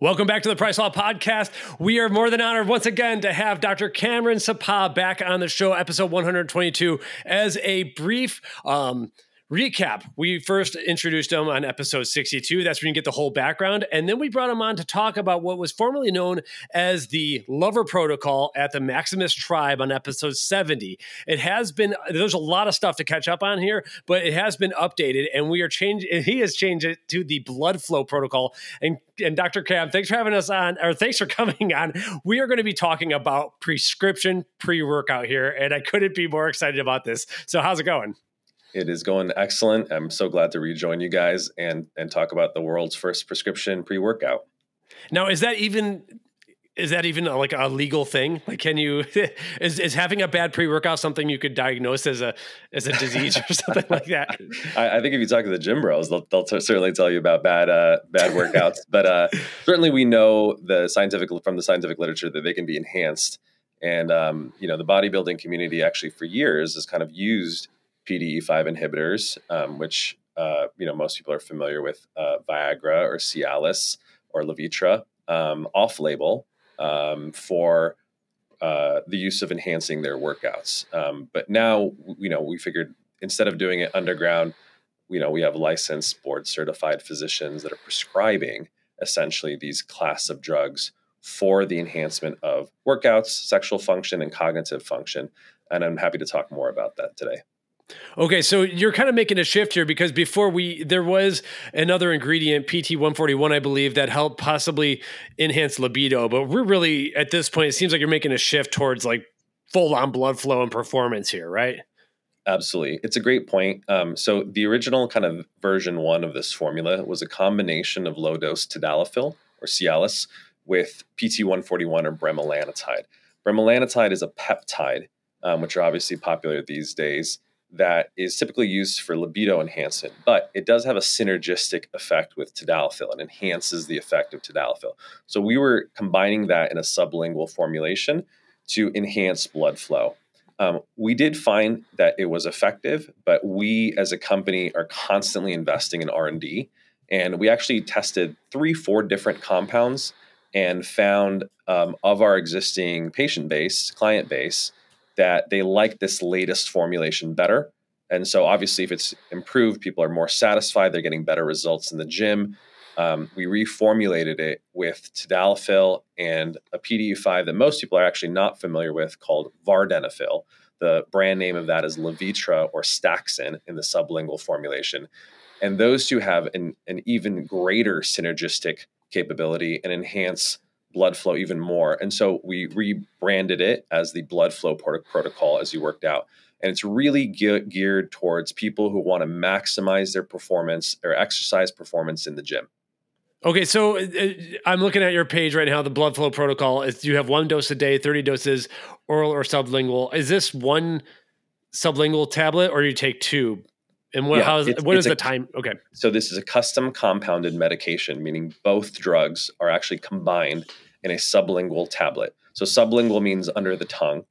Welcome back to the PricePlow Podcast. We are more than honored once again to have Dr. Cameron Sepah back on the show, episode 122, as a brief um, recap. We first introduced him on episode 62. That's when you get the whole background. And then we brought him on to talk about what was formerly known as the Lover Protocol at the Maximus Tribe on episode 70. It has been, there's a lot of stuff to catch up on here, but it has been updated and we are changing, he has changed it to the Blood Flow Protocol. And, and Dr. Cam, thanks for having us on, or thanks for coming on. We are going to be talking about prescription pre workout here, and I couldn't be more excited about this. So, how's it going? It is going excellent. I'm so glad to rejoin you guys and and talk about the world's first prescription pre-workout. Now, is that even is that even a, like a legal thing? Like, can you is is having a bad pre-workout something you could diagnose as a as a disease or something like that? I, I, think if you talk to the gym bros, they'll, they'll t- certainly tell you about bad uh, bad workouts. but uh, certainly, we know the scientific from the scientific literature that they can be enhanced. And um, you know, the bodybuilding community actually for years has kind of used PDE5 inhibitors, um, which uh, you know most people are familiar with uh, Viagra or Cialis or Levitra, um, off-label um, for uh, the use of enhancing their workouts. Um, but now, you know, we figured instead of doing it underground, you know, we have licensed, board-certified physicians that are prescribing essentially these class of drugs for the enhancement of workouts, sexual function, and cognitive function. And I'm happy to talk more about that today. Okay, so you're kind of making a shift here because before we there was another ingredient PT 141 I believe that helped possibly enhance libido, but we're really at this point it seems like you're making a shift towards like full on blood flow and performance here, right? Absolutely. It's a great point. Um, so the original kind of version 1 of this formula was a combination of low dose tadalafil or Cialis with PT 141 or bremelanotide. Bremelanotide is a peptide, um, which are obviously popular these days that is typically used for libido enhancement, but it does have a synergistic effect with tadalafil and enhances the effect of tadalafil. So we were combining that in a sublingual formulation to enhance blood flow. Um, we did find that it was effective, but we as a company are constantly investing in R&D and we actually tested three, four different compounds and found um, of our existing patient base, client base, that they like this latest formulation better. And so, obviously, if it's improved, people are more satisfied. They're getting better results in the gym. Um, we reformulated it with tadalafil and a PDE5 that most people are actually not familiar with called vardenafil. The brand name of that is Levitra or Staxyn in the sublingual formulation. And those two have an, an even greater synergistic capability and enhance blood flow even more. And so we rebranded it as the blood flow protocol as you worked out. And it's really ge- geared towards people who want to maximize their performance or exercise performance in the gym. Okay, so uh, uh, I'm looking at your page right now. The blood flow protocol is you have one dose a day, 30 doses, oral or sublingual. Is this one sublingual tablet, or do you take two? And what, yeah, how is, what is a, the time? Okay. So this is a custom compounded medication, meaning both drugs are actually combined in a sublingual tablet. So sublingual means under the tongue.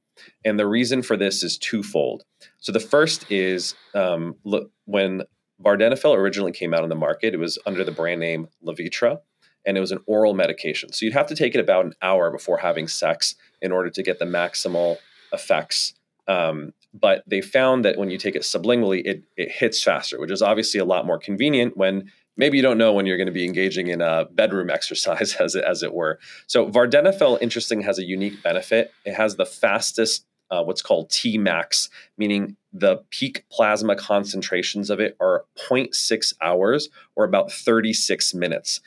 And the reason for this is twofold. So the first is um, look, when Vardenafil originally came out on the market, it was under the brand name Levitra, and it was an oral medication. So you'd have to take it about an hour before having sex in order to get the maximal effects um, but they found that when you take it sublingually, it, it hits faster, which is obviously a lot more convenient when maybe you don't know when you're going to be engaging in a bedroom exercise, as it, as it were. So vardenafil, interesting, has a unique benefit. It has the fastest, uh, what's called T max, meaning the peak plasma concentrations of it are 0.6 hours or about 36 minutes.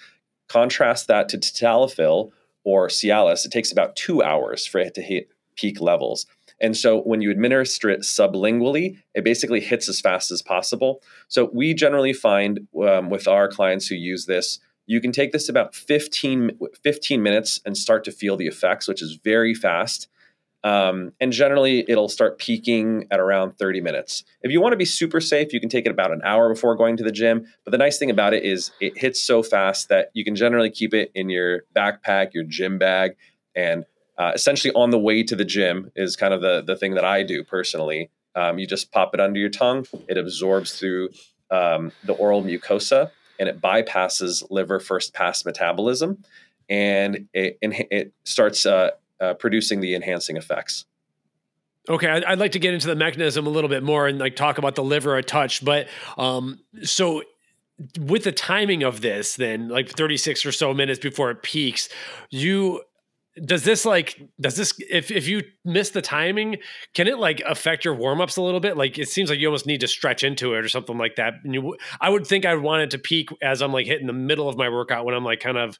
Contrast that to tadalafil or Cialis, it takes about two hours for it to hit peak levels. And so when you administer it sublingually, it basically hits as fast as possible. So we generally find um, with our clients who use this, you can take this about 15, 15 minutes and start to feel the effects, which is very fast. Um, and generally, it'll start peaking at around 30 minutes. If you want to be super safe, you can take it about an hour before going to the gym. But the nice thing about it is it hits so fast that you can generally keep it in your backpack, your gym bag, and uh, essentially on the way to the gym is kind of the the thing that I do personally. Um, you just pop it under your tongue. It absorbs through um, the oral mucosa and it bypasses liver first pass metabolism. and it, it starts uh, uh, producing the enhancing effects. Okay, I'd like to get into the mechanism a little bit more and like talk about the liver a touch, but um, so with the timing of this, then like 36 or so minutes before it peaks, you does this like does this if if you miss the timing can it like affect your warm-ups a little bit? Like it seems like you almost need to stretch into it or something like that. And you i would think i'd want it to peak as i'm like hitting the middle of my workout when i'm like kind of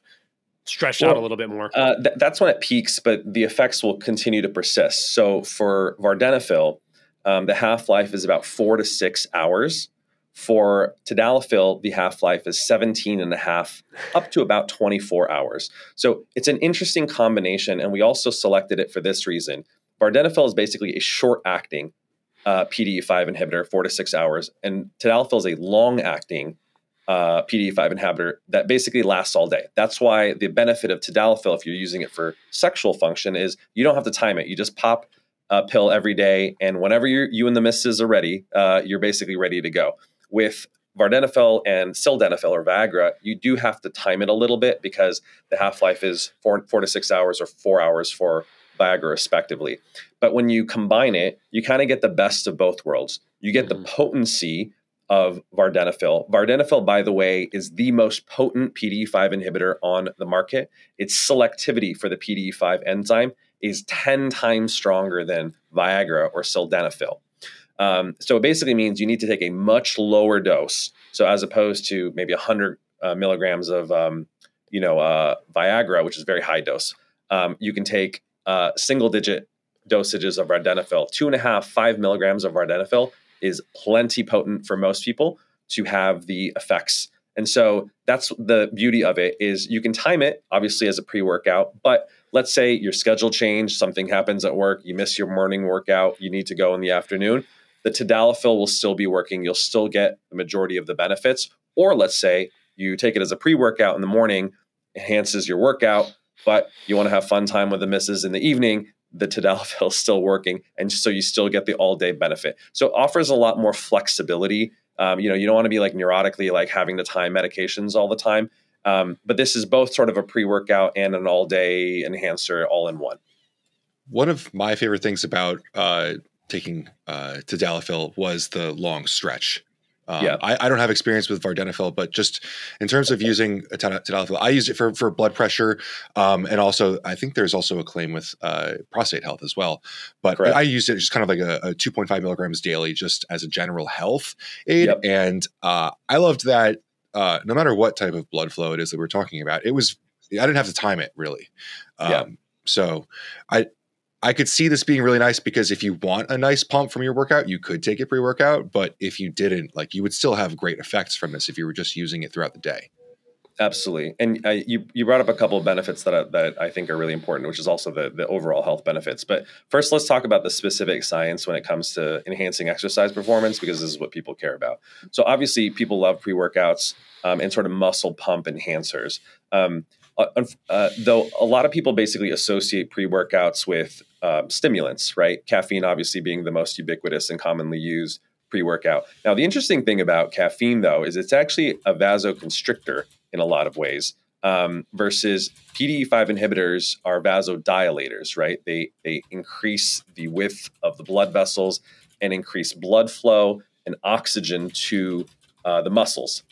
stretched well, out a little bit more. uh, th- that's when it peaks but the effects will continue to persist. So for vardenafil um, the half-life is about four to six hours for tadalafil, the half life is 17 and a half up to about 24 hours. So it's an interesting combination, and we also selected it for this reason. Vardenafil is basically a short acting uh, PDE5 inhibitor, four to six hours, and tadalafil is a long acting uh, PDE5 inhibitor that basically lasts all day. That's why the benefit of tadalafil, if you're using it for sexual function, is you don't have to time it. You just pop a pill every day, and whenever you and the missus are ready, uh, you're basically ready to go with vardenafil and sildenafil or Viagra, you do have to time it a little bit because the half life is four, four to six hours or four hours for Viagra, respectively. But when you combine it, you kind of get the best of both worlds. You get mm-hmm. the potency of vardenafil. Vardenafil, by the way, is the most potent PDE5 inhibitor on the market. Its selectivity for the PDE5 enzyme is 10 times stronger than Viagra or sildenafil. Um, so it basically means you need to take a much lower dose. So as opposed to maybe 100 uh, milligrams of, um, you know, uh, Viagra, which is very high dose, um, you can take uh, single digit dosages of vardenafil. Two and a half, five milligrams of vardenafil is plenty potent for most people to have the effects. And so that's the beauty of it is you can time it obviously as a pre-workout, but let's say your schedule changed, something happens at work, you miss your morning workout, you need to go in the afternoon the tadalafil will still be working. You'll still get the majority of the benefits. Or let's say you take it as a pre workout in the morning, enhances your workout, but you want to have fun time with the misses in the evening. The tadalafil is still working, and so you still get the all day benefit. So it offers a lot more flexibility. Um, you know, you don't want to be like neurotically like having to time medications all the time. Um, but this is both sort of a pre workout and an all day enhancer all in one. One of my favorite things about uh, taking uh, tadalafil was the long stretch. Um, yeah. I, I, don't have experience with vardenafil, but just in terms of using a tadalafil, I use it for, for blood pressure. Um, and also, I think there's also a claim with uh, prostate health as well. But Correct. I used it just kind of like a, a, 2.5 milligrams daily, just as a general health aid. Yep. And uh, I loved that uh, no matter what type of blood flow it is that we're talking about, it was, I didn't have to time it really. Um, yeah. So I, I could see this being really nice because if you want a nice pump from your workout, you could take it pre workout. But if you didn't, like you would still have great effects from this if you were just using it throughout the day. Absolutely, and uh, you you brought up a couple of benefits that I, that I think are really important, which is also the the overall health benefits. But first, let's talk about the specific science when it comes to enhancing exercise performance, because this is what people care about. So obviously, people love pre workouts um, and sort of muscle pump enhancers. Um, uh, uh, though a lot of people basically associate pre workouts with um, stimulants, right? Caffeine, obviously, being the most ubiquitous and commonly used pre workout. Now, the interesting thing about caffeine, though, is it's actually a vasoconstrictor in a lot of ways. Um, versus PDE5 inhibitors are vasodilators, right? They they increase the width of the blood vessels and increase blood flow and oxygen to uh, the muscles.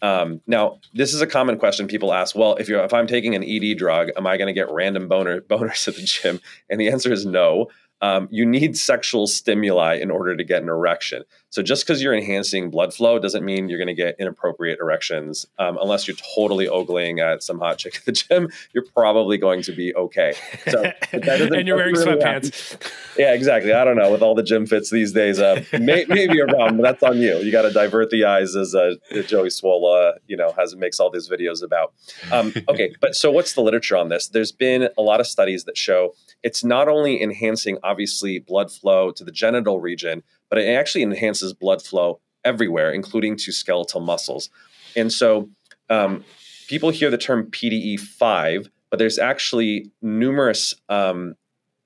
Um, now, this is a common question people ask. Well, if you're if I'm taking an ED drug, am I going to get random boner boners at the gym? And the answer is no um, you need sexual stimuli in order to get an erection. So just because you're enhancing blood flow doesn't mean you're going to get inappropriate erections. Um, unless you're totally ogling at some hot chick at the gym, you're probably going to be okay. So and you're wearing really sweatpants. Happen. Yeah, exactly. I don't know with all the gym fits these days. Uh, may, maybe around, but that's on you. You got to divert the eyes, as uh, Joey Swoll, you know, has makes all these videos about. Um, okay, but so what's the literature on this? There's been a lot of studies that show it's not only enhancing obviously blood flow to the genital region, but it actually enhances blood flow everywhere, including to skeletal muscles. And so um, people hear the term PDE5, but there's actually numerous um,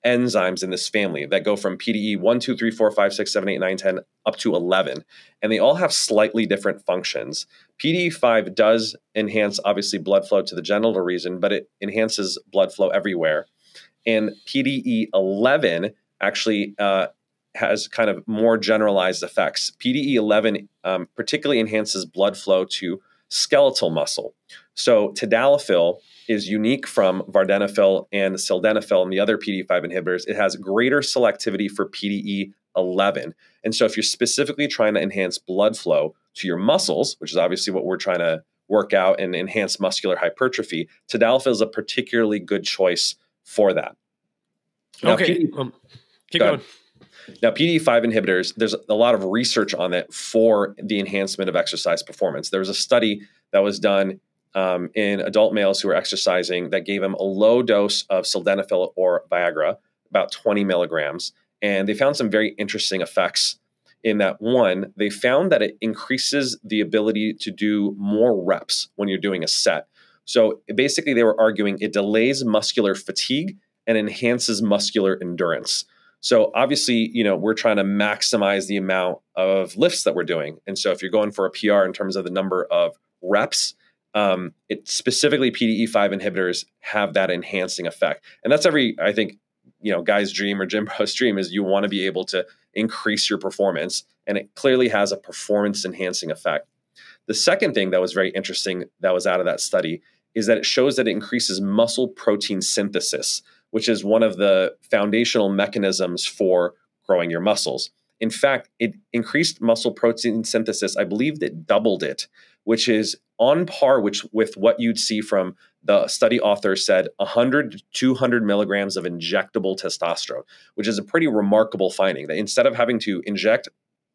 enzymes in this family that go from PDE 1, 2, 3, 4, 5, 6, 7, 8, 9, 10 up to 11. And they all have slightly different functions. PDE5 does enhance, obviously, blood flow to the genital region, but it enhances blood flow everywhere. And PDE11 actually uh, has kind of more generalized effects. PDE11 um, particularly enhances blood flow to skeletal muscle. So tadalafil is unique from vardenafil and sildenafil and the other PDE5 inhibitors. It has greater selectivity for PDE11. And so if you're specifically trying to enhance blood flow to your muscles, which is obviously what we're trying to work out and enhance muscular hypertrophy, tadalafil is a particularly good choice for that. Now, okay. PD- um, keep going. Now, PDE5 inhibitors, there's a lot of research on it for the enhancement of exercise performance. There was a study that was done um, in adult males who were exercising that gave them a low dose of sildenafil or Viagra, about 20 milligrams. And they found some very interesting effects in that one, they found that it increases the ability to do more reps when you're doing a set. So basically, they were arguing it delays muscular fatigue and enhances muscular endurance. So obviously, you know, we're trying to maximize the amount of lifts that we're doing. And so if you're going for a PR in terms of the number of reps, um, it specifically PDE5 inhibitors have that enhancing effect. And that's every, I think, you know, guy's dream or gym bro's dream is you want to be able to increase your performance. And it clearly has a performance enhancing effect. The second thing that was very interesting that was out of that study is that it shows that it increases muscle protein synthesis which is one of the foundational mechanisms for growing your muscles. In fact, it increased muscle protein synthesis. I believe that doubled it, which is on par which, with what you'd see from the study author said 100 to 200 milligrams of injectable testosterone, which is a pretty remarkable finding. That instead of having to inject,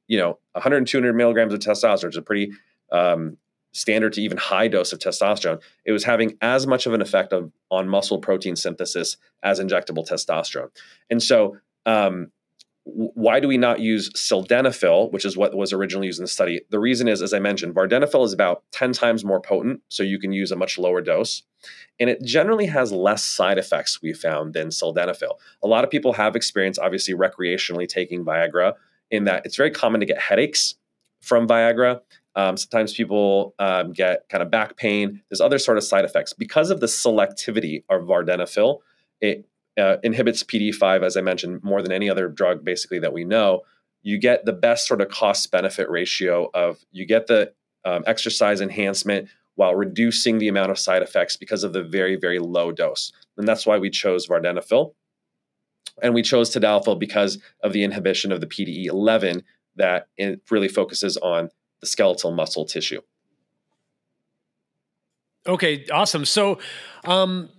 you know, 100 and 200 milligrams of testosterone, is a pretty um, standard to even high dose of testosterone, it was having as much of an effect of, on muscle protein synthesis as injectable testosterone. And so, um, why do we not use sildenafil, which is what was originally used in the study? The reason is, as I mentioned, vardenafil is about 10 times more potent, so you can use a much lower dose. And it generally has less side effects, we found, than sildenafil. A lot of people have experience, obviously, recreationally taking Viagra, in that it's very common to get headaches from Viagra. Um, sometimes people um, get kind of back pain. There's other sort of side effects because of the selectivity of vardenafil. It uh, inhibits PD5, as I mentioned, more than any other drug, basically that we know. You get the best sort of cost benefit ratio of you get the um, exercise enhancement while reducing the amount of side effects because of the very very low dose, and that's why we chose vardenafil. And we chose tadalafil because of the inhibition of the PDE11 that it really focuses on the skeletal muscle tissue. Okay, awesome. So, um,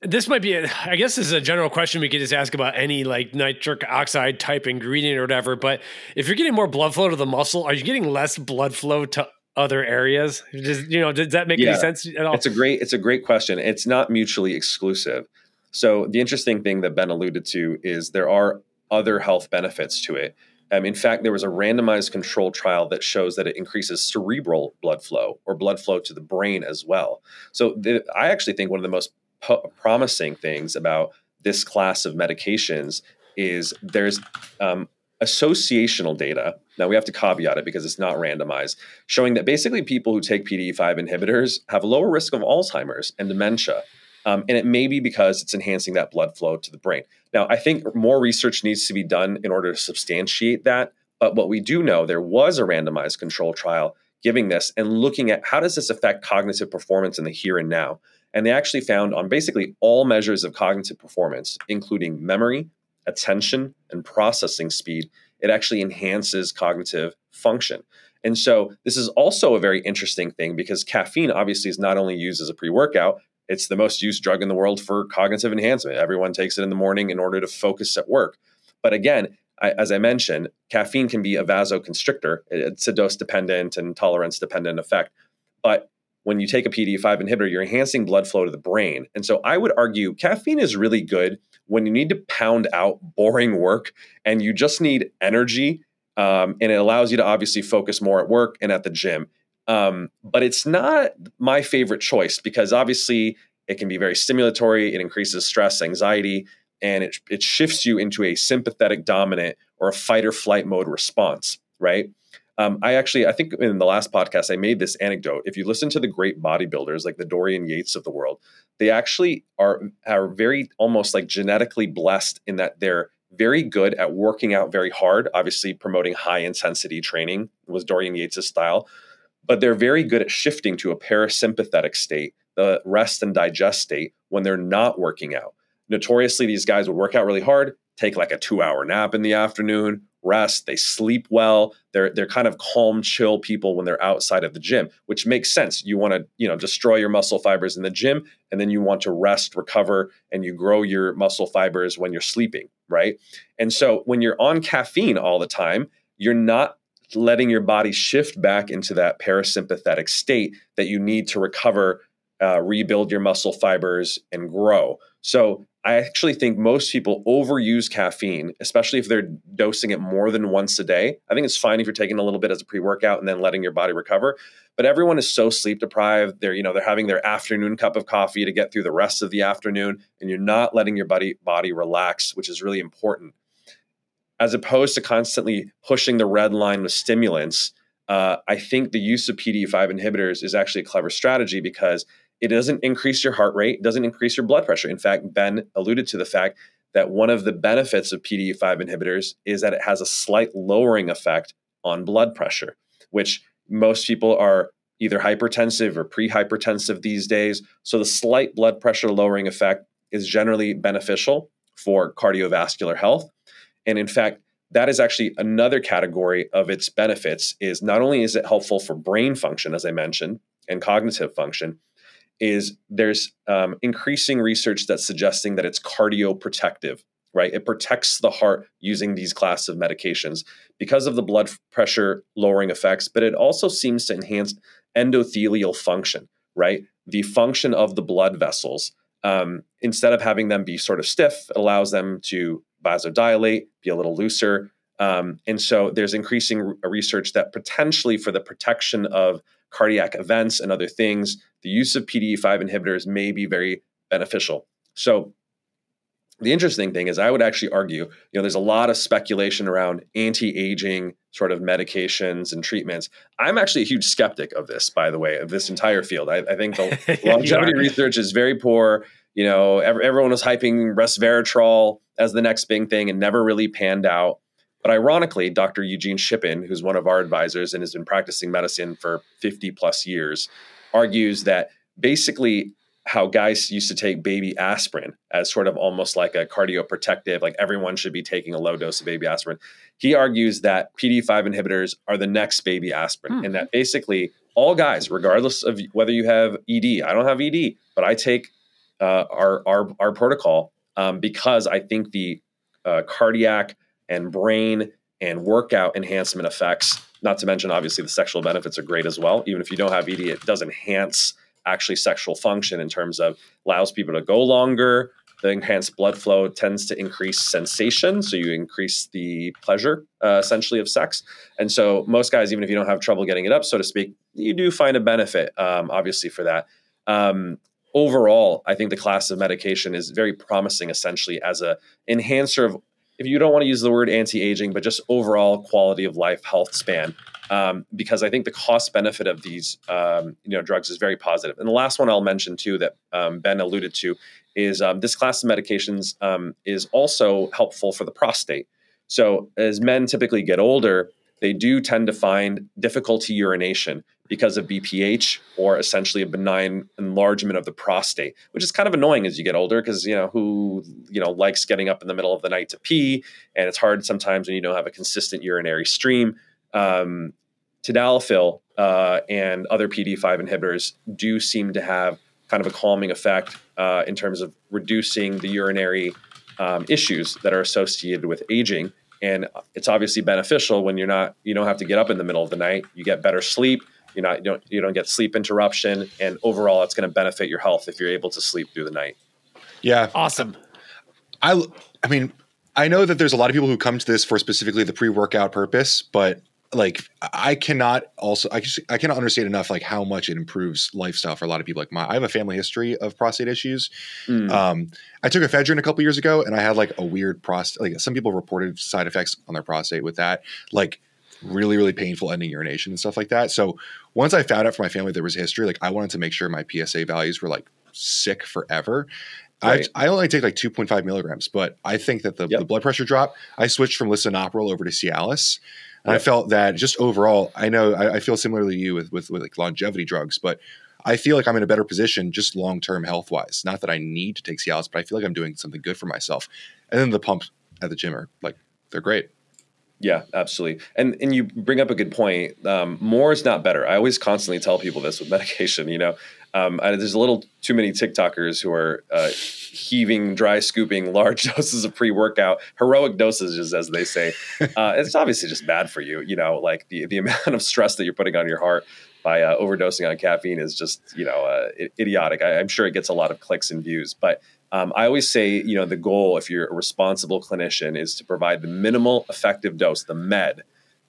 this might be, a, I guess, this is a general question we could just ask about any like nitric oxide type ingredient or whatever. But if you're getting more blood flow to the muscle, are you getting less blood flow to other areas? Does you know, does that make yeah, any sense at all? It's a great, it's a great question. It's not mutually exclusive. So the interesting thing that Ben alluded to is there are other health benefits to it. Um, in fact, there was a randomized control trial that shows that it increases cerebral blood flow or blood flow to the brain as well. So, I actually think one of the most po- promising things about this class of medications is there's um, associational data. Now, we have to caveat it because it's not randomized, showing that basically people who take PDE5 inhibitors have a lower risk of Alzheimer's and dementia. Um, and it may be because it's enhancing that blood flow to the brain. Now, I think more research needs to be done in order to substantiate that. But what we do know, there was a randomized control trial giving this and looking at how does this affect cognitive performance in the here and now. And they actually found on basically all measures of cognitive performance, including memory, attention, and processing speed, it actually enhances cognitive function. And so this is also a very interesting thing because caffeine obviously is not only used as a pre-workout, it's the most used drug in the world for cognitive enhancement. Everyone takes it in the morning in order to focus at work. But again, I, as I mentioned, caffeine can be a vasoconstrictor. It's a dose dependent and tolerance dependent effect. But when you take a PDE5 inhibitor, you're enhancing blood flow to the brain. And so I would argue caffeine is really good when you need to pound out boring work and you just need energy. Um, and it allows you to obviously focus more at work and at the gym. Um, but it's not my favorite choice because obviously it can be very stimulatory. It increases stress, anxiety. and it, it shifts you into a sympathetic dominant or a fight or flight mode response, right? Um, I actually, I think in the last podcast, I made this anecdote. If you listen to the great bodybuilders like the Dorian Yates of the world, they actually are are very almost like genetically blessed in that they're very good at working out very hard. Obviously, promoting high intensity training was Dorian Yates' style, but they're very good at shifting to a parasympathetic state, the rest and digest state, when they're not working out. Notoriously, these guys would work out really hard, take like a two hour nap in the afternoon, rest, they sleep well. They're they're kind of calm, chill people when they're outside of the gym, which makes sense. You want to, you know, destroy your muscle fibers in the gym and then you want to rest, recover and you grow your muscle fibers when you're sleeping, right? And so when you're on caffeine all the time, you're not letting your body shift back into that parasympathetic state that you need to recover, uh, rebuild your muscle fibers and grow. So I actually think most people overuse caffeine, especially if they're dosing it more than once a day. I think it's fine if you're taking a little bit as a pre-workout and then letting your body recover. But everyone is so sleep deprived. They're, you know, they're having their afternoon cup of coffee to get through the rest of the afternoon, and you're not letting your body body relax, which is really important. As opposed to constantly pushing the red line with stimulants, uh, I think the use of PDE5 inhibitors is actually a clever strategy because it doesn't increase your heart rate, doesn't increase your blood pressure. In fact, Ben alluded to the fact that one of the benefits of PDE5 inhibitors is that it has a slight lowering effect on blood pressure, which most people are either hypertensive or pre-hypertensive these days. So the slight blood pressure lowering effect is generally beneficial for cardiovascular health. And in fact, that is actually another category of its benefits is not only is it helpful for brain function as I mentioned and cognitive function, is there's um, increasing research that's suggesting that it's cardioprotective right? It protects the heart using these class of medications because of the blood pressure lowering effects but it also seems to enhance endothelial function right? The function of the blood vessels um, instead of having them be sort of stiff allows them to vasodilate be a little looser um, and so there's increasing research that potentially for the protection of cardiac events and other things, the use of PDE5 inhibitors may be very beneficial. So the interesting thing is I would actually argue, you know, there's a lot of speculation around anti-aging sort of medications and treatments. I'm actually a huge skeptic of this, by the way, of this entire field. I, I think the longevity research is very poor. You know, everyone was hyping resveratrol as the next big thing and never really panned out. But ironically, Dr. Eugene Shippen, who's one of our advisors and has been practicing medicine for 50 plus years, argues that basically how guys used to take baby aspirin as sort of almost like a cardioprotective, like everyone should be taking a low dose of baby aspirin. He argues that PD5 inhibitors are the next baby aspirin, hmm. and that basically all guys, regardless of whether you have ED, I don't have ED, but I take uh, our, our, our protocol um, because I think the uh, cardiac and brain and workout enhancement effects. Not to mention, obviously, the sexual benefits are great as well. Even if you don't have ED, it does enhance actually sexual function in terms of allows people to go longer. The enhanced blood flow tends to increase sensation, so you increase the pleasure uh, essentially of sex. And so, most guys, even if you don't have trouble getting it up, so to speak, you do find a benefit, um, obviously, for that. Um, overall, I think the class of medication is very promising, essentially as a enhancer of if you don't want to use the word anti-aging, but just overall quality of life, health span, um, because I think the cost benefit of these um, you know drugs is very positive. And the last one I'll mention too that um, Ben alluded to is um, this class of medications um, is also helpful for the prostate. So as men typically get older, they do tend to find difficulty urination because of BPH or essentially a benign enlargement of the prostate, which is kind of annoying as you get older because you know who you know likes getting up in the middle of the night to pee, and it's hard sometimes when you don't have a consistent urinary stream. Um, tadalafil uh, and other PD5 inhibitors do seem to have kind of a calming effect uh, in terms of reducing the urinary um, issues that are associated with aging and it's obviously beneficial when you're not you don't have to get up in the middle of the night. You get better sleep. You're not you don't you don't get sleep interruption. And overall it's going to benefit your health if you're able to sleep through the night. Yeah. Awesome. I i mean i know that there's a lot of people who come to this for specifically the pre-workout purpose but like I cannot also I, just, I cannot understand enough like how much it improves lifestyle for a lot of people. Like my I have a family history of prostate issues. Mm. Um, I took ephedrine a couple years ago, and I had like a weird prostate. Like some people reported side effects on their prostate with that, like really really painful ending urination and stuff like that. So once I found out from my family there was a history, like I wanted to make sure my PSA values were like sick forever. Right. I, I only take like 2.5 milligrams, but I think that the, yep. the blood pressure drop, I switched from lisinopril over to Cialis. And. I felt that just overall, I know I, I, feel similarly to you with, with, with like longevity drugs, but I feel like I'm in a better position just long term health wise. Not that I need to take Cialis, but I feel like I'm doing something good for myself. And then the pumps at the gym are like, they're great. Yeah, absolutely. And and you bring up a good point. Um, more is not better. I always constantly tell people this with medication. You know, um, there's a little too many TikTokers who are uh, heaving, dry scooping large doses of pre-workout, heroic dosages, as they say. Uh, it's obviously just bad for you. You know, like the the amount of stress that you're putting on your heart by uh, overdosing on caffeine is just you know uh, idiotic. I, am sure it gets a lot of clicks and views, but um, I always say, you know, the goal, if you're a responsible clinician, is to provide the minimal effective dose, the med,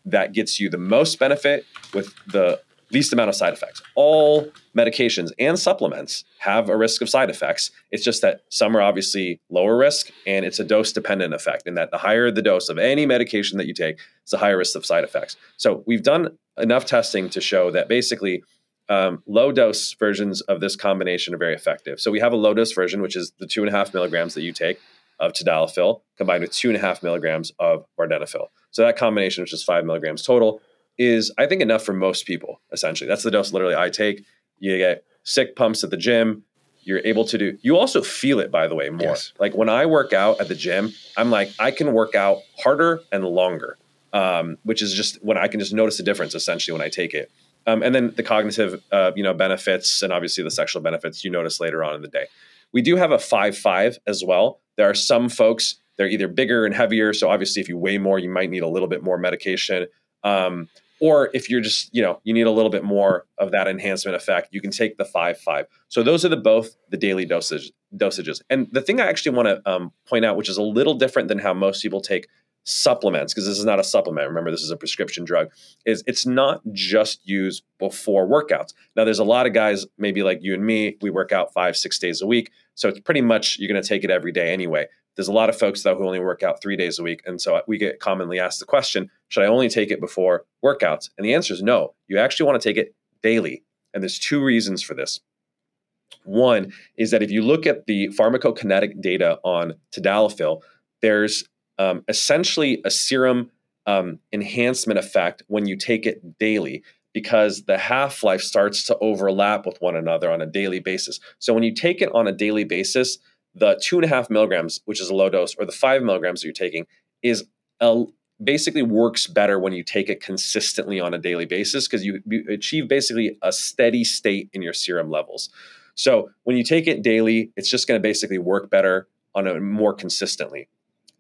that gets you the most benefit with the least amount of side effects. All medications and supplements have a risk of side effects. It's just that some are obviously lower risk and it's a dose dependent effect, and that the higher the dose of any medication that you take, it's a higher risk of side effects. So we've done enough testing to show that basically um, low dose versions of this combination are very effective. So we have a low dose version, which is the two and a half milligrams that you take of tadalafil combined with two and a half milligrams of vardenafil. So that combination, which is five milligrams total, is I think enough for most people. Essentially, that's the dose literally I take. You get sick pumps at the gym. You're able to do. You also feel it, by the way, more. Yes. Like when I work out at the gym, I'm like I can work out harder and longer, um, which is just when I can just notice the difference essentially when I take it. Um, and then the cognitive, uh, you know, benefits and obviously the sexual benefits you notice later on in the day. We do have a five five as well. There are some folks they're either bigger and heavier, so obviously if you weigh more, you might need a little bit more medication. Um, or if you're just you know you need a little bit more of that enhancement effect, you can take the five five. So those are the both the daily dosage dosages. And the thing I actually want to um, point out, which is a little different than how most people take supplements because this is not a supplement. Remember this is a prescription drug. Is it's not just used before workouts. Now there's a lot of guys maybe like you and me we work out five six days a week so it's pretty much you're going to take it every day anyway. There's a lot of folks though who only work out three days a week and so we get commonly asked the question should i only take it before workouts? And the answer is no. You actually want to take it daily and there's two reasons for this. One is that if you look at the pharmacokinetic data on tadalafil there's um, essentially a serum um, enhancement effect when you take it daily because the half life starts to overlap with one another on a daily basis. So when you take it on a daily basis, the two and a half milligrams, which is a low dose, or the five milligrams that you're taking, is a, basically works better when you take it consistently on a daily basis because you, you achieve basically a steady state in your serum levels. So when you take it daily, it's just going to basically work better on a more consistently.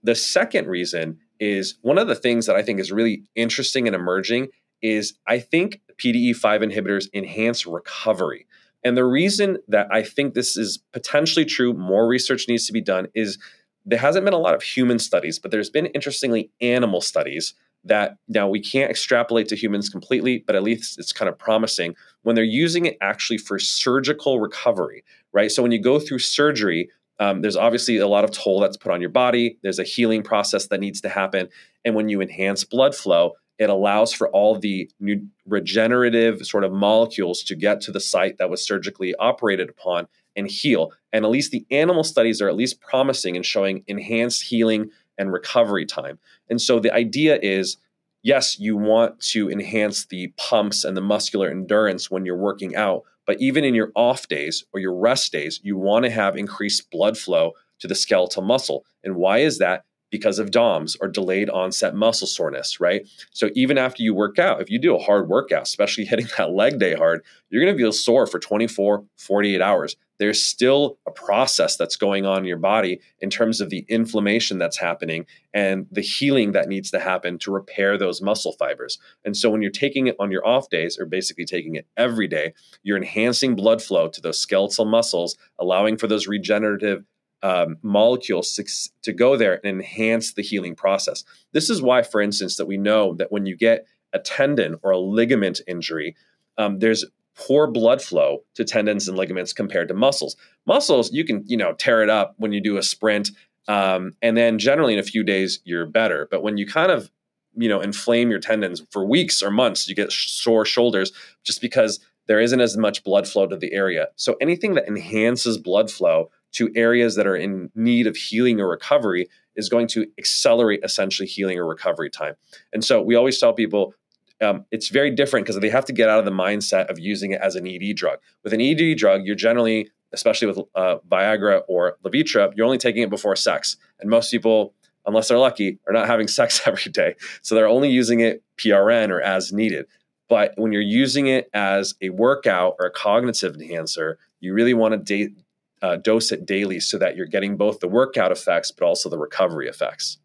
The second reason is one of the things that I think is really interesting and emerging is I think PDE5 inhibitors enhance recovery. And the reason that I think this is potentially true, more research needs to be done, is there hasn't been a lot of human studies, but there's been interestingly animal studies that now we can't extrapolate to humans completely, but at least it's kind of promising when they're using it actually for surgical recovery, right? So when you go through surgery, um, there's obviously a lot of toll that's put on your body. There's a healing process that needs to happen. And when you enhance blood flow, it allows for all the new regenerative sort of molecules to get to the site that was surgically operated upon and heal. And at least the animal studies are at least promising and showing enhanced healing and recovery time. And so the idea is yes, you want to enhance the pumps and the muscular endurance when you're working out, but even in your off days or your rest days, you want to have increased blood flow to the skeletal muscle. And why is that? Because of DOMS or delayed onset muscle soreness, right? So even after you work out, if you do a hard workout, especially hitting that leg day hard, you're going to feel sore for 24, 48 hours there's still a process that's going on in your body in terms of the inflammation that's happening and the healing that needs to happen to repair those muscle fibers. And so when you're taking it on your off days, or basically taking it every day, you're enhancing blood flow to those skeletal muscles, allowing for those regenerative um, molecules to, to go there and enhance the healing process. This is why, for instance, that we know that when you get a tendon or a ligament injury, um, there's poor blood flow to tendons and ligaments compared to muscles. Muscles, you can you know tear it up when you do a sprint, um, and then generally in a few days you're better. But when you kind of you know inflame your tendons for weeks or months, you get sore shoulders just because there isn't as much blood flow to the area. So anything that enhances blood flow to areas that are in need of healing or recovery is going to accelerate essentially healing or recovery time. And so we always tell people um, it's very different because they have to get out of the mindset of using it as an ED drug. With an ED drug, you're generally, especially with uh, Viagra or Levitra, you're only taking it before sex. And most people, unless they're lucky, are not having sex every day. So they're only using it PRN or as needed. But when you're using it as a workout or a cognitive enhancer, you really want to date, uh, dose it daily so that you're getting both the workout effects but also the recovery effects.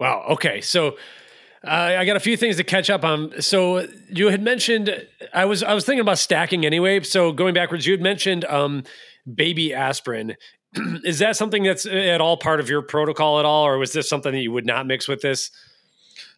Wow. Okay. So uh, I got a few things to catch up on. So you had mentioned I was I was thinking about stacking anyway. So going backwards, you had mentioned um, baby aspirin. Is that something that's at all part of your protocol at all, or was this something that you would not mix with this?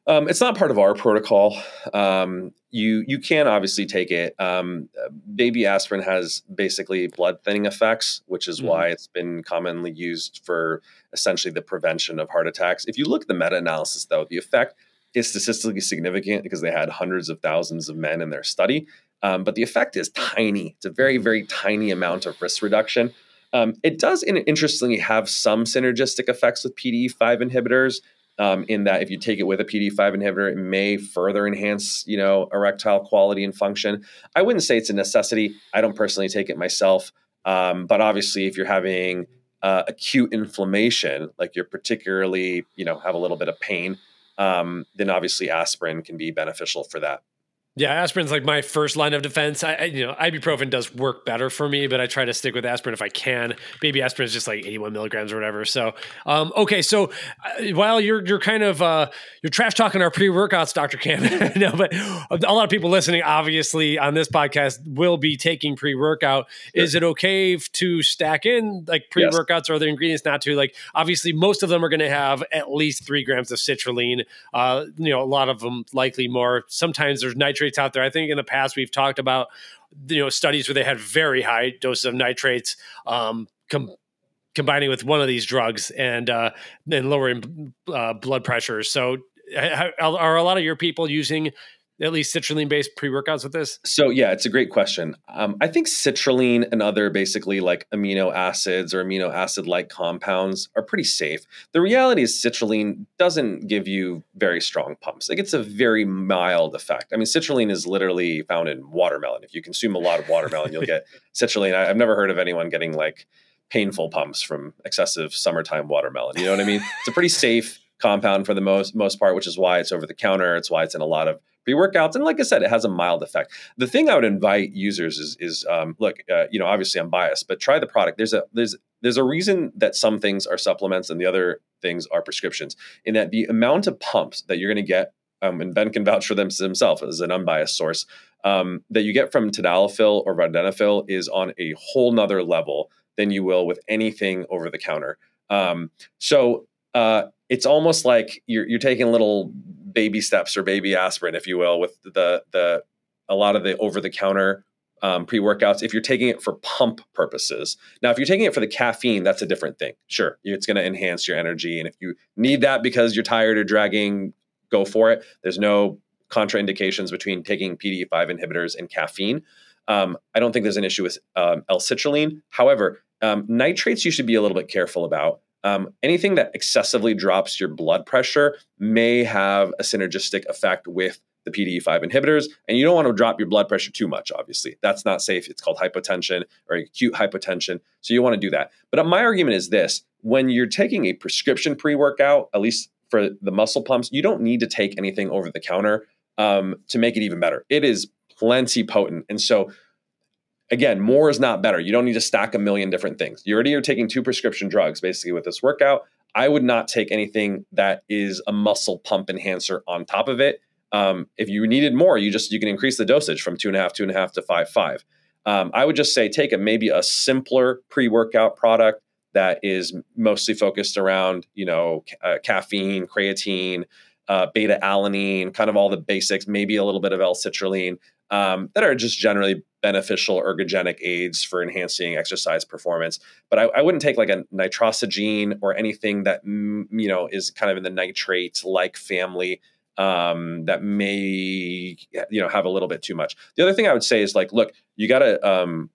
Um, it's not part of our protocol. Um, you you can obviously take it. Um, baby aspirin has basically blood thinning effects, which is mm-hmm. why it's been commonly used for essentially the prevention of heart attacks. If you look at the meta analysis, though, the effect is statistically significant because they had hundreds of thousands of men in their study, um, but the effect is tiny. It's a very very tiny amount of risk reduction. Um, it does, interestingly, have some synergistic effects with PDE5 inhibitors um, in that if you take it with a PD5 inhibitor, it may further enhance, you know, erectile quality and function. I wouldn't say it's a necessity. I don't personally take it myself, um, but obviously, if you're having uh, acute inflammation, like you're particularly, you know, have a little bit of pain, um, then obviously aspirin can be beneficial for that. Yeah, aspirin's like my first line of defense. I, I, you know, ibuprofen does work better for me, but I try to stick with aspirin if I can. Baby aspirin is just like 81 milligrams or whatever. So, um, okay, so uh, while you're you're kind of uh, you're trash talking our pre workouts, Doctor Cam. no, but a lot of people listening, obviously, on this podcast will be taking pre workout. Sure. Is it okay to stack in like pre workouts? Yes. Or other ingredients not to? Like, obviously, most of them are going to have at least three grams of citrulline. Uh, you know, a lot of them likely more. Sometimes there's nitrate nitrates out there. I think in the past we've talked about you know studies where they had very high doses of nitrates um, com- combining with one of these drugs and uh, and lowering uh, blood pressure. So are a lot of your people using at least citrulline based pre workouts with this? So, yeah, it's a great question. Um, I think citrulline and other basically like amino acids or amino acid like compounds are pretty safe. The reality is, citrulline doesn't give you very strong pumps, it gets a very mild effect. I mean, citrulline is literally found in watermelon. If you consume a lot of watermelon, you'll get citrulline. I, I've never heard of anyone getting like painful pumps from excessive summertime watermelon. You know what I mean? it's a pretty safe compound for the most most part, which is why it's over the counter. It's why it's in a lot of pre-workouts and like i said it has a mild effect. The thing i would invite users is is um, look uh, you know obviously i'm biased but try the product. There's a there's there's a reason that some things are supplements and the other things are prescriptions in that the amount of pumps that you're going to get um, and ben can vouch for them himself as an unbiased source um, that you get from tadalafil or vardenafil is on a whole nother level than you will with anything over the counter. Um, so uh, it's almost like you're, you're taking a little baby steps or baby aspirin, if you will, with the the a lot of the over the counter um, pre workouts. If you're taking it for pump purposes, now if you're taking it for the caffeine, that's a different thing. Sure, it's going to enhance your energy, and if you need that because you're tired or dragging, go for it. There's no contraindications between taking PDE5 inhibitors and caffeine. Um, I don't think there's an issue with um, L-citrulline. However, um, nitrates you should be a little bit careful about. Um, anything that excessively drops your blood pressure may have a synergistic effect with the PDE5 inhibitors. And you don't want to drop your blood pressure too much, obviously. That's not safe. It's called hypotension or acute hypotension. So you want to do that. But my argument is this when you're taking a prescription pre workout, at least for the muscle pumps, you don't need to take anything over the counter um, to make it even better. It is plenty potent. And so again, more is not better. You don't need to stack a million different things. You already are taking two prescription drugs basically with this workout. I would not take anything that is a muscle pump enhancer on top of it. Um, if you needed more, you just you can increase the dosage from two and a half, two and a half to five, five. Um, I would just say take a maybe a simpler pre-workout product that is mostly focused around you know uh, caffeine, creatine, uh, beta alanine, kind of all the basics, maybe a little bit of L-citrulline um, that are just generally beneficial ergogenic aids for enhancing exercise performance. But I, I wouldn't take like a Nitrosigine or anything that you know is kind of in the nitrate like family um, that may you know have a little bit too much. The other thing I would say is like, look, you got to um,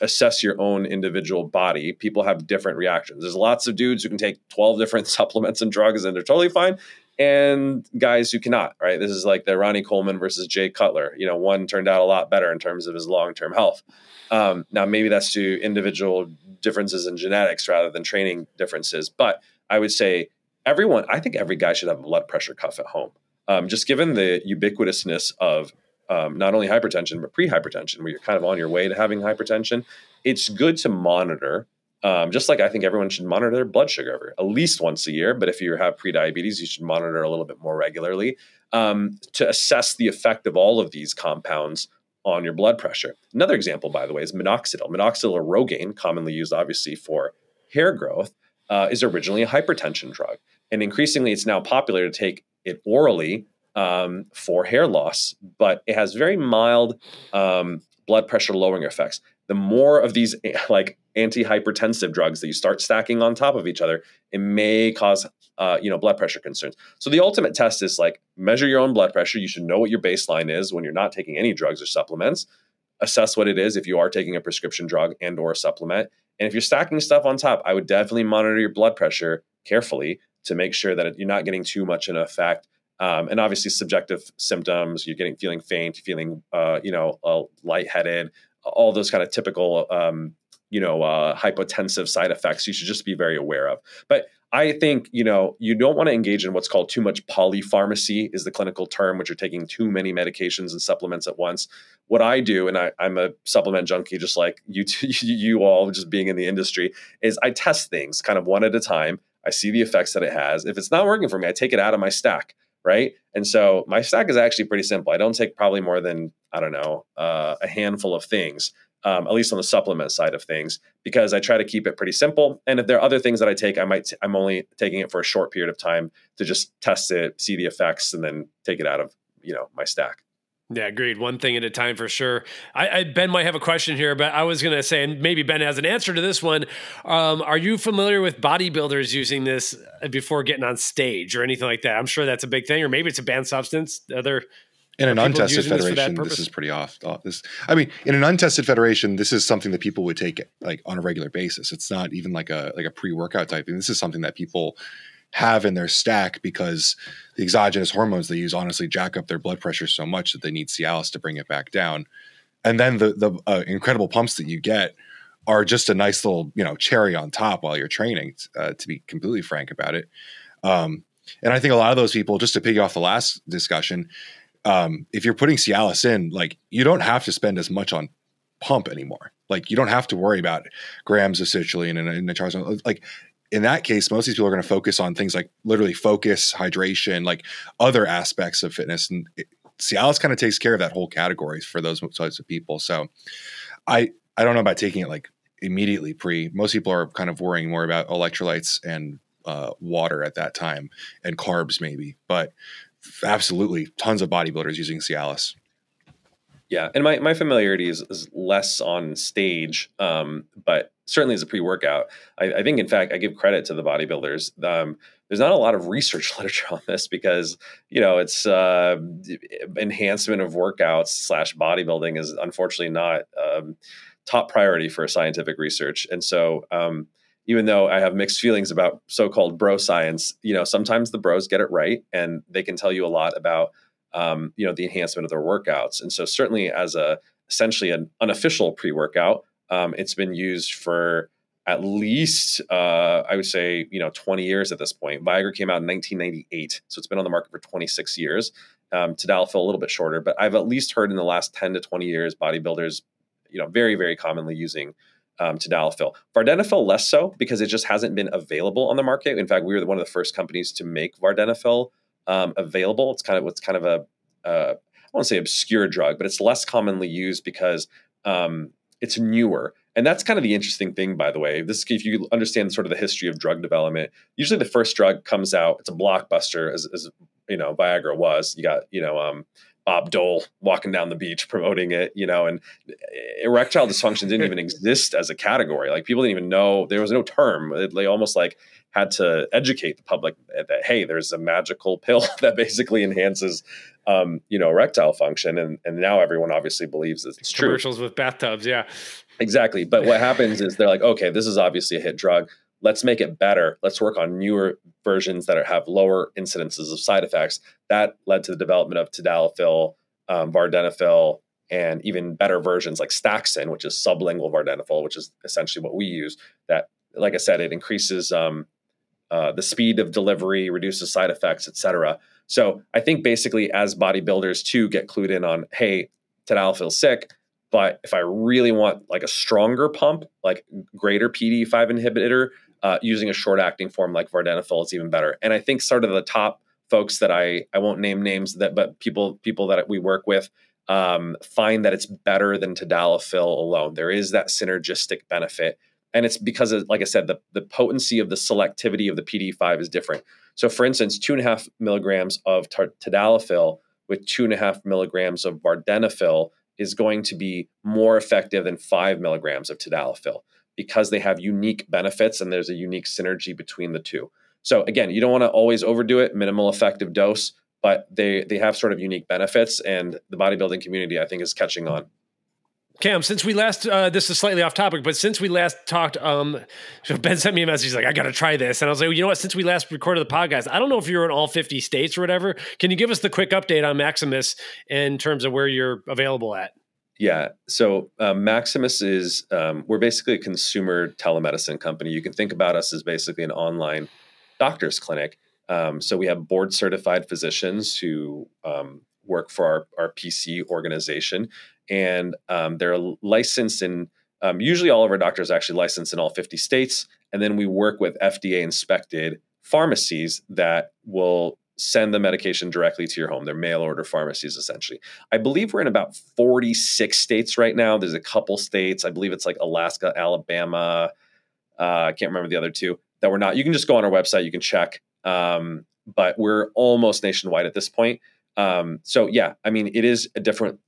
assess your own individual body. People have different reactions. There's lots of dudes who can take 12 different supplements and drugs and they're totally fine. And guys who cannot, right? This is like the Ronnie Coleman versus Jay Cutler. You know, one turned out a lot better in terms of his long term health. Um, now, maybe that's due to individual differences in genetics rather than training differences. But I would say everyone, I think every guy should have a blood pressure cuff at home. Um, just given the ubiquitousness of um, not only hypertension but pre-hypertension, where you're kind of on your way to having hypertension, it's good to monitor. Um, just like I think everyone should monitor their blood sugar at least once a year. But if you have pre-diabetes, you should monitor a little bit more regularly um, to assess the effect of all of these compounds on your blood pressure. Another example, by the way, is minoxidil. Minoxidil or Rogaine, commonly used obviously for hair growth, uh, is originally a hypertension drug. And increasingly, it's now popular to take it orally um, for hair loss, but it has very mild um, blood pressure lowering effects. The more of these like antihypertensive drugs that you start stacking on top of each other, it may cause uh, you know blood pressure concerns. So the ultimate test is like measure your own blood pressure. You should know what your baseline is when you're not taking any drugs or supplements. Assess what it is if you are taking a prescription drug and or a supplement. And if you're stacking stuff on top, I would definitely monitor your blood pressure carefully to make sure that you're not getting too much in effect um, and obviously subjective symptoms you're getting feeling faint feeling uh, you know uh, lightheaded all those kind of typical um, you know uh, hypotensive side effects you should just be very aware of. But i think you know you don't want to engage in what's called too much polypharmacy is the clinical term which are taking too many medications and supplements at once. What i do and I, am a supplement junkie just like you you all just being in the industry is i test things kind of one at a time. I see the effects that it has. If it's not working for me i take it out of my stack right? And so my stack is actually pretty simple. I don't take probably more than I don't know uh, a handful of things, um, at least on the supplement side of things, because I try to keep it pretty simple. And if there are other things that I take, I might t- I'm only taking it for a short period of time to just test it, see the effects, and then take it out of you know my stack. Yeah, agreed. One thing at a time for sure. I, I, Ben might have a question here, but I was going to say, and maybe Ben has an answer to this one. Um, are you familiar with bodybuilders using this before getting on stage or anything like that? I'm sure that's a big thing, or maybe it's a banned substance. Other in an untested federation, this, this, is pretty off. This, I mean, in an untested federation, this is something that people would take like on a regular basis. It's not even like a like a pre workout type thing. This is something that people have in their stack because the exogenous hormones they use honestly jack up their blood pressure so much that they need Cialis to bring it back down. And then the the uh, incredible pumps that you get are just a nice little you know cherry on top while you're training. Uh, to be completely frank about it, um, and I think a lot of those people, just to piggy off the last discussion, um, if you're putting Cialis in, like you don't have to spend as much on pump anymore. Like you don't have to worry about grams of citrulline and, and the Like in that case, most of these people are going to focus on things like literally focus, hydration, like other aspects of fitness. And it, Cialis kind of takes care of that whole category for those types of people. So I I don't know about taking it like immediately pre. Most people are kind of worrying more about electrolytes and uh, water at that time and carbs maybe, but absolutely tons of bodybuilders using Cialis. Yeah, and my, my familiarity is, is less on stage, um, but certainly as a pre-workout. I, I, think, in fact, I give credit to the bodybuilders. Um, there's not a lot of research literature on this because you know it's uh, enhancement of workouts slash bodybuilding is unfortunately not um, top priority for scientific research, and so. Um, even though I have mixed feelings about so-called bro science, you know, sometimes the bros get it right, and they can tell you a lot about um, you know the enhancement of their workouts. And so certainly as a essentially an unofficial pre-workout, um, it's been used for at least uh, I would say you know 20 years at this point. Viagra came out in 1998, so it's been on the market for 26 years. Um, Tadalafil a little bit shorter, but I've at least heard in the last 10 to 20 years bodybuilders, you know, very very commonly using um, Tadalafil. Vardenafil less so because it just hasn't been available on the market. In fact, we were one of the first companies to make Vardenafil um, available. It's kind of what's kind of a uh, I won't say obscure drug, but it's less commonly used because um, it's newer. And that's kind of the interesting thing, by the way. This, if you understand sort of the history of drug development, usually the first drug comes out, it's a blockbuster, as, as you know Viagra was. You got you know um, Bob Dole walking down the beach promoting it, you know, and erectile dysfunction didn't even exist as a category. Like people didn't even know there was no term. They almost like had to educate the public that hey, there's a magical pill that basically enhances, um, you know, erectile function, and and now everyone obviously believes that it's true. Commercials with bathtubs, yeah, exactly. But what happens is they're like, okay, this is obviously a hit drug. Let's make it better. Let's work on newer versions that are, have lower incidences of side effects. That led to the development of tadalafil, um, vardenafil, and even better versions like Staxyn, which is sublingual vardenafil, which is essentially what we use. That, like I said, it increases um, uh, the speed of delivery, reduces side effects, et cetera. So I think basically as bodybuilders too get clued in on, hey, tadalafil's sick, but if I really want like a stronger pump, like greater PDE5 inhibitor, uh, using a short acting form like vardenafil is even better. And I think sort of the top folks that I I won't name names that, but people people that we work with um, find that it's better than tadalafil alone. There is that synergistic benefit, and it's because, of, like I said, the the potency of the selectivity of the PD5 is different. So, for instance, two and a half milligrams of tadalafil with two and a half milligrams of vardenafil is going to be more effective than five milligrams of tadalafil because they have unique benefits and there's a unique synergy between the two. So again, you don't want to always overdo it, minimal effective dose, but they they have sort of unique benefits and the bodybuilding community I think is catching on. Cam, since we last, uh, this is slightly off topic, but since we last talked, um, Ben sent me a message. He's like, I got to try this. And I was like, well, you know what? Since we last recorded the podcast, I don't know if you're in all 50 states or whatever. Can you give us the quick update on Maximus in terms of where you're available at? Yeah. So um, Maximus is um, we're basically a consumer telemedicine company. You can think about us as basically an online doctor's clinic. Um, so we have board certified physicians who um, work for our, our PC organization, and um, they're licensed in. Um, usually, all of our doctors are actually licensed in all 50 states, and then we work with FDA inspected pharmacies that will send the medication directly to your home. They're mail order pharmacies, essentially. I believe we're in about 46 states right now. There's a couple states, I believe it's like Alaska, Alabama. Uh, I can't remember the other two that we're not. You can just go on our website, you can check. Um, but we're almost nationwide at this point. Um, so yeah, I mean, it is a different,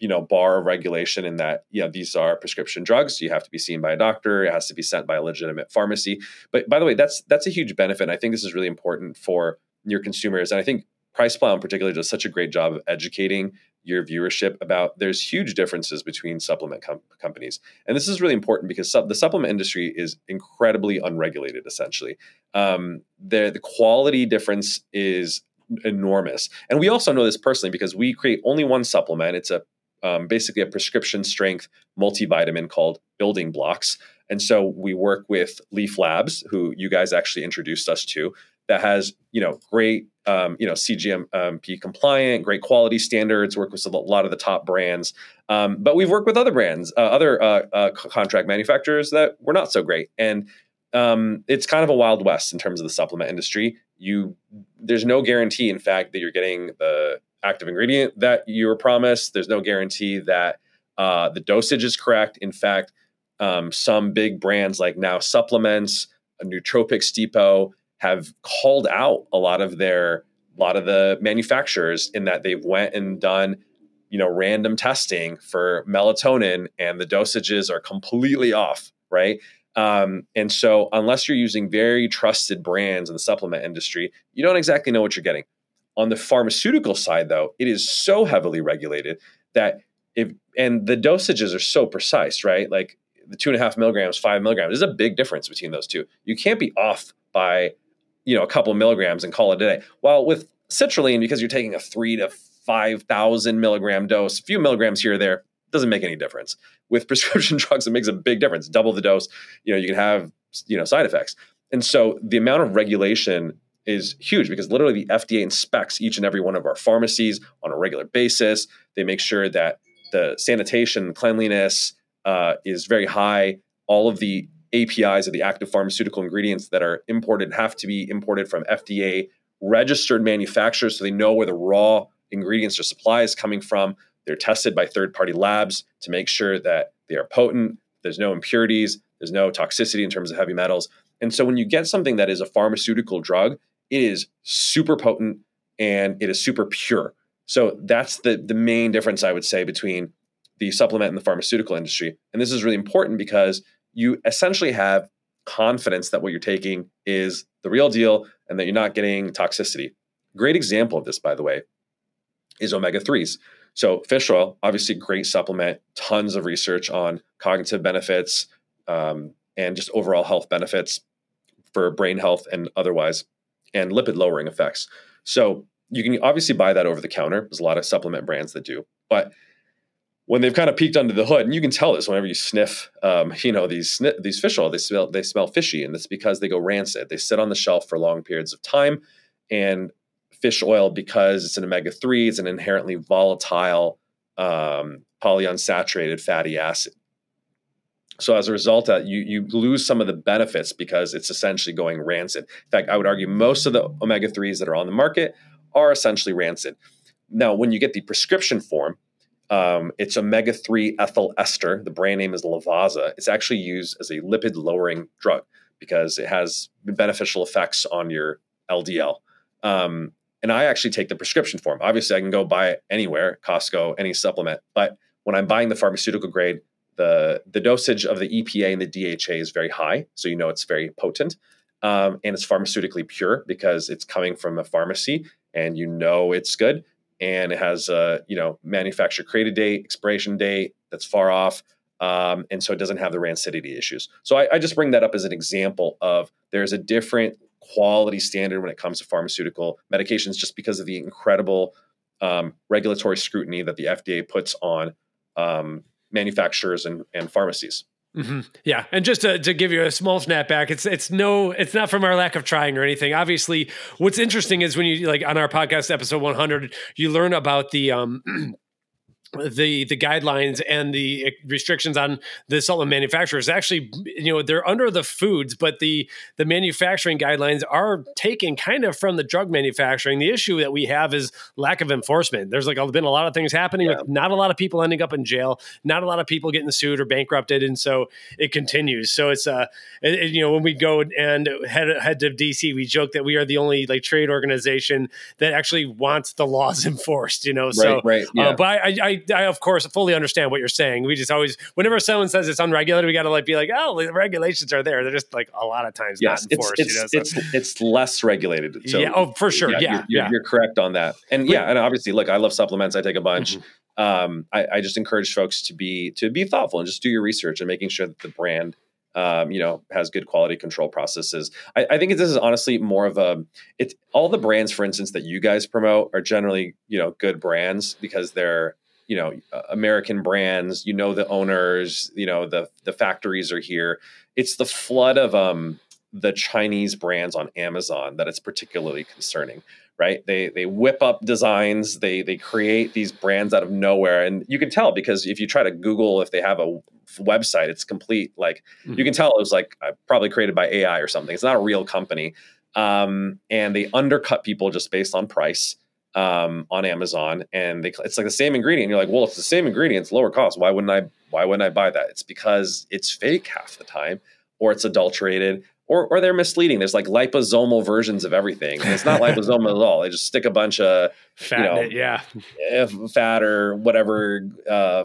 you know, bar of regulation in that, you know, these are prescription drugs. You have to be seen by a doctor. It has to be sent by a legitimate pharmacy. But by the way, that's that's a huge benefit. And I think this is really important for your consumers. And I think PricePlow in particular does such a great job of educating your viewership about there's huge differences between supplement com- companies. And this is really important because the supplement industry is incredibly unregulated, essentially. Um, the, the quality difference is enormous. And we also know this personally because we create only one supplement. It's a um, basically a prescription strength multivitamin called Building Blocks. And so we work with Leaf Labs, who you guys actually introduced us to, that has you know great um, you know CGMP compliant, great quality standards. Work with a lot of the top brands, um, but we've worked with other brands, uh, other uh, uh, contract manufacturers that were not so great, and um, it's kind of a wild west in terms of the supplement industry. You there's no guarantee, in fact, that you're getting the active ingredient that you were promised. There's no guarantee that uh, the dosage is correct. In fact, um, some big brands like now supplements, Nootropics Depot have called out a lot of their a lot of the manufacturers in that they've went and done you know random testing for melatonin and the dosages are completely off right? Um, and so unless you're using very trusted brands in the supplement industry you don't exactly know what you're getting. On the pharmaceutical side though it is so heavily regulated that if and the dosages are so precise right? Like the two and a half milligrams five milligrams there's a big difference between those two. You can't be off by you know a couple of milligrams and call it a day. While with citrulline, because you're taking a three to five thousand milligram dose, a few milligrams here or there doesn't make any difference. With prescription drugs, it makes a big difference. Double the dose, you know, you can have you know side effects. And so the amount of regulation is huge because literally the FDA inspects each and every one of our pharmacies on a regular basis. They make sure that the sanitation, cleanliness uh, is very high. All of the APIs or the active pharmaceutical ingredients that are imported have to be imported from FDA registered manufacturers so they know where the raw ingredients or supply is coming from. They're tested by third party labs to make sure that they are potent, there's no impurities, there's no toxicity in terms of heavy metals. And so when you get something that is a pharmaceutical drug, it is super potent. and it is super pure. So that's the the main difference I would say between the supplement and the pharmaceutical industry. And this is really important because you essentially have confidence that what you're taking is the real deal and that you're not getting toxicity. Great example of this, by the way, is omega 3s. So, fish oil, obviously, great supplement, tons of research on cognitive benefits um, and just overall health benefits for brain health and otherwise, and lipid lowering effects. So, you can obviously buy that over the counter. There's a lot of supplement brands that do. But when they've kind of peeked under the hood, and you can tell this whenever you sniff, um, you know, these these fish oil, they smell they smell fishy, and that's because they go rancid. They sit on the shelf for long periods of time, and fish oil, because it's an omega three, it's an inherently volatile um, polyunsaturated fatty acid. So as a result, that you you lose some of the benefits because it's essentially going rancid. In fact, I would argue most of the omega threes that are on the market are essentially rancid. Now, when you get the prescription form um, it's omega 3 ethyl ester. The brand name is Lovaza. It's actually used as a lipid lowering drug because it has beneficial effects on your LDL. Um, and I actually take the prescription form. Obviously, I can go buy it anywhere, Costco, any supplement. But when I'm buying the pharmaceutical grade, the the dosage of the EPA and the DHA is very high, so you know it's very potent, um, and it's pharmaceutically pure because it's coming from a pharmacy, and you know it's good and it has a you know manufacturer created date, expiration date that's far off, um, and so it doesn't have the rancidity issues. So I, I just bring that up as an example of there's a different quality standard when it comes to pharmaceutical medications, just because of the incredible um, regulatory scrutiny that the FDA puts on um, manufacturers and, and pharmacies. Mm-hmm. Yeah, and just to, to give you a small snapback, it's it's no, it's not from our lack of trying or anything. Obviously, what's interesting is when you like on our podcast episode 100, you learn about the um, the the guidelines and the restrictions on the supplement manufacturers actually you know they're under the foods but the the manufacturing guidelines are taken kind of from the drug manufacturing the issue that we have is lack of enforcement there's like been a lot of things happening yeah. with not a lot of people ending up in jail not a lot of people getting sued or bankrupted and so it continues so it's uh it, it, you know when we go and head head to DC we joke that we are the only like trade organization that actually wants the laws enforced you know right, so right, uh, yeah. uh, but I, I I, of course fully understand what you're saying. We just always, whenever someone says it's unregulated, we got to like be like, oh, the regulations are there. They're just like a lot of times yes, not enforced. It's, it's, you know, so. it's, it's less regulated. So yeah, oh, for sure. Yeah, yeah, you're, yeah. you're, correct on that. And yeah, and obviously, look, I love supplements. I take a bunch. Mm-hmm. Um, I, I just encourage folks to be to be thoughtful and just do your research and making sure that the brand um, you know, has good quality control processes. I, I, think this is honestly more of a it's all the brands, for instance, that you guys promote are generally, you know, good brands because they're you know uh, American brands. You know the owners. You know the the factories are here. It's the flood of um, the Chinese brands on Amazon that it's particularly concerning. Right? They they whip up designs. They they create these brands out of nowhere, and you can tell because if you try to Google if they have a website, it's complete. Like mm-hmm. you can tell it was like uh, probably created by AI or something. It's not a real company, um, and they undercut people just based on price um, on Amazon, and they, it's like the same ingredient. You're like, well, it's the same ingredients, lower cost. Why wouldn't I? Why wouldn't I buy that? It's because it's fake half the time, or it's adulterated, or or they're misleading. There's like liposomal versions of everything, and it's not liposomal at all. They just stick a bunch of fat, you know, it, yeah, eh, fat or whatever uh,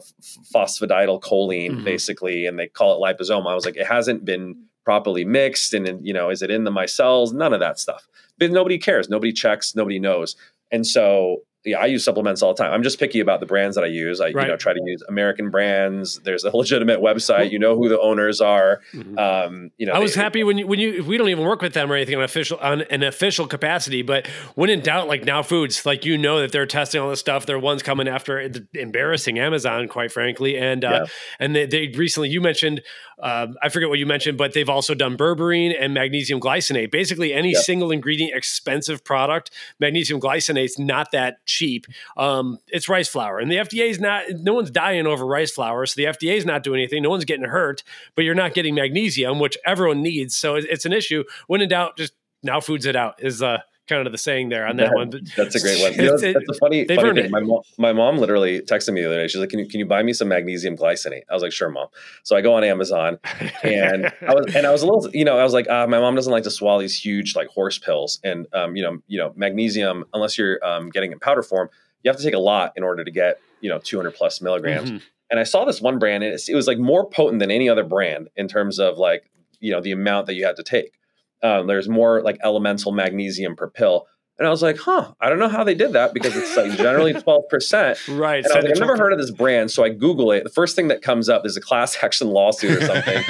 phosphatidyl choline, mm-hmm. basically, and they call it liposome. I was like, it hasn't been properly mixed, and you know, is it in the micelles? None of that stuff. But nobody cares. Nobody checks. Nobody knows. And so yeah, I use supplements all the time. I'm just picky about the brands that I use. I right. you know try to use American brands. There's a legitimate website. You know who the owners are. Mm-hmm. Um, you know, I was they, happy when you when you we don't even work with them or anything on official on an official capacity. But when in doubt, like Now Foods, like you know that they're testing all this stuff. They're ones coming after embarrassing Amazon, quite frankly. And uh, yeah. and they, they recently you mentioned um, I forget what you mentioned, but they've also done berberine and magnesium glycinate. Basically, any single ingredient expensive product, magnesium glycinate is not that cheap. Um, it's rice flour, and the FDA is not. No one's dying over rice flour, so the FDA is not doing anything. No one's getting hurt, but you're not getting magnesium, which everyone needs. So it's an issue. When in doubt, just now foods it out is uh kind of the saying there on that, that one. But that's a great one. You know, that's a funny, funny thing. My mom, my mom literally texted me the other day. She's like, "Can you can you buy me some magnesium glycinate?" I was like, "Sure, mom." So I go on Amazon, and I was and I was a little, you know, I was like, uh, "My mom doesn't like to swallow these huge like horse pills, and um, you know, you know, magnesium unless you're um, getting in powder form, you have to take a lot in order to get you know 200 plus milligrams." Mm-hmm. And I saw this one brand, and it was like more potent than any other brand in terms of like you know the amount that you had to take. Um, there's more like elemental magnesium per pill. And I was like, huh, I don't know how they did that because it's like generally 12%. Right. And I was like, I've never heard of this brand. So I Google it. The first thing that comes up is a class action lawsuit or something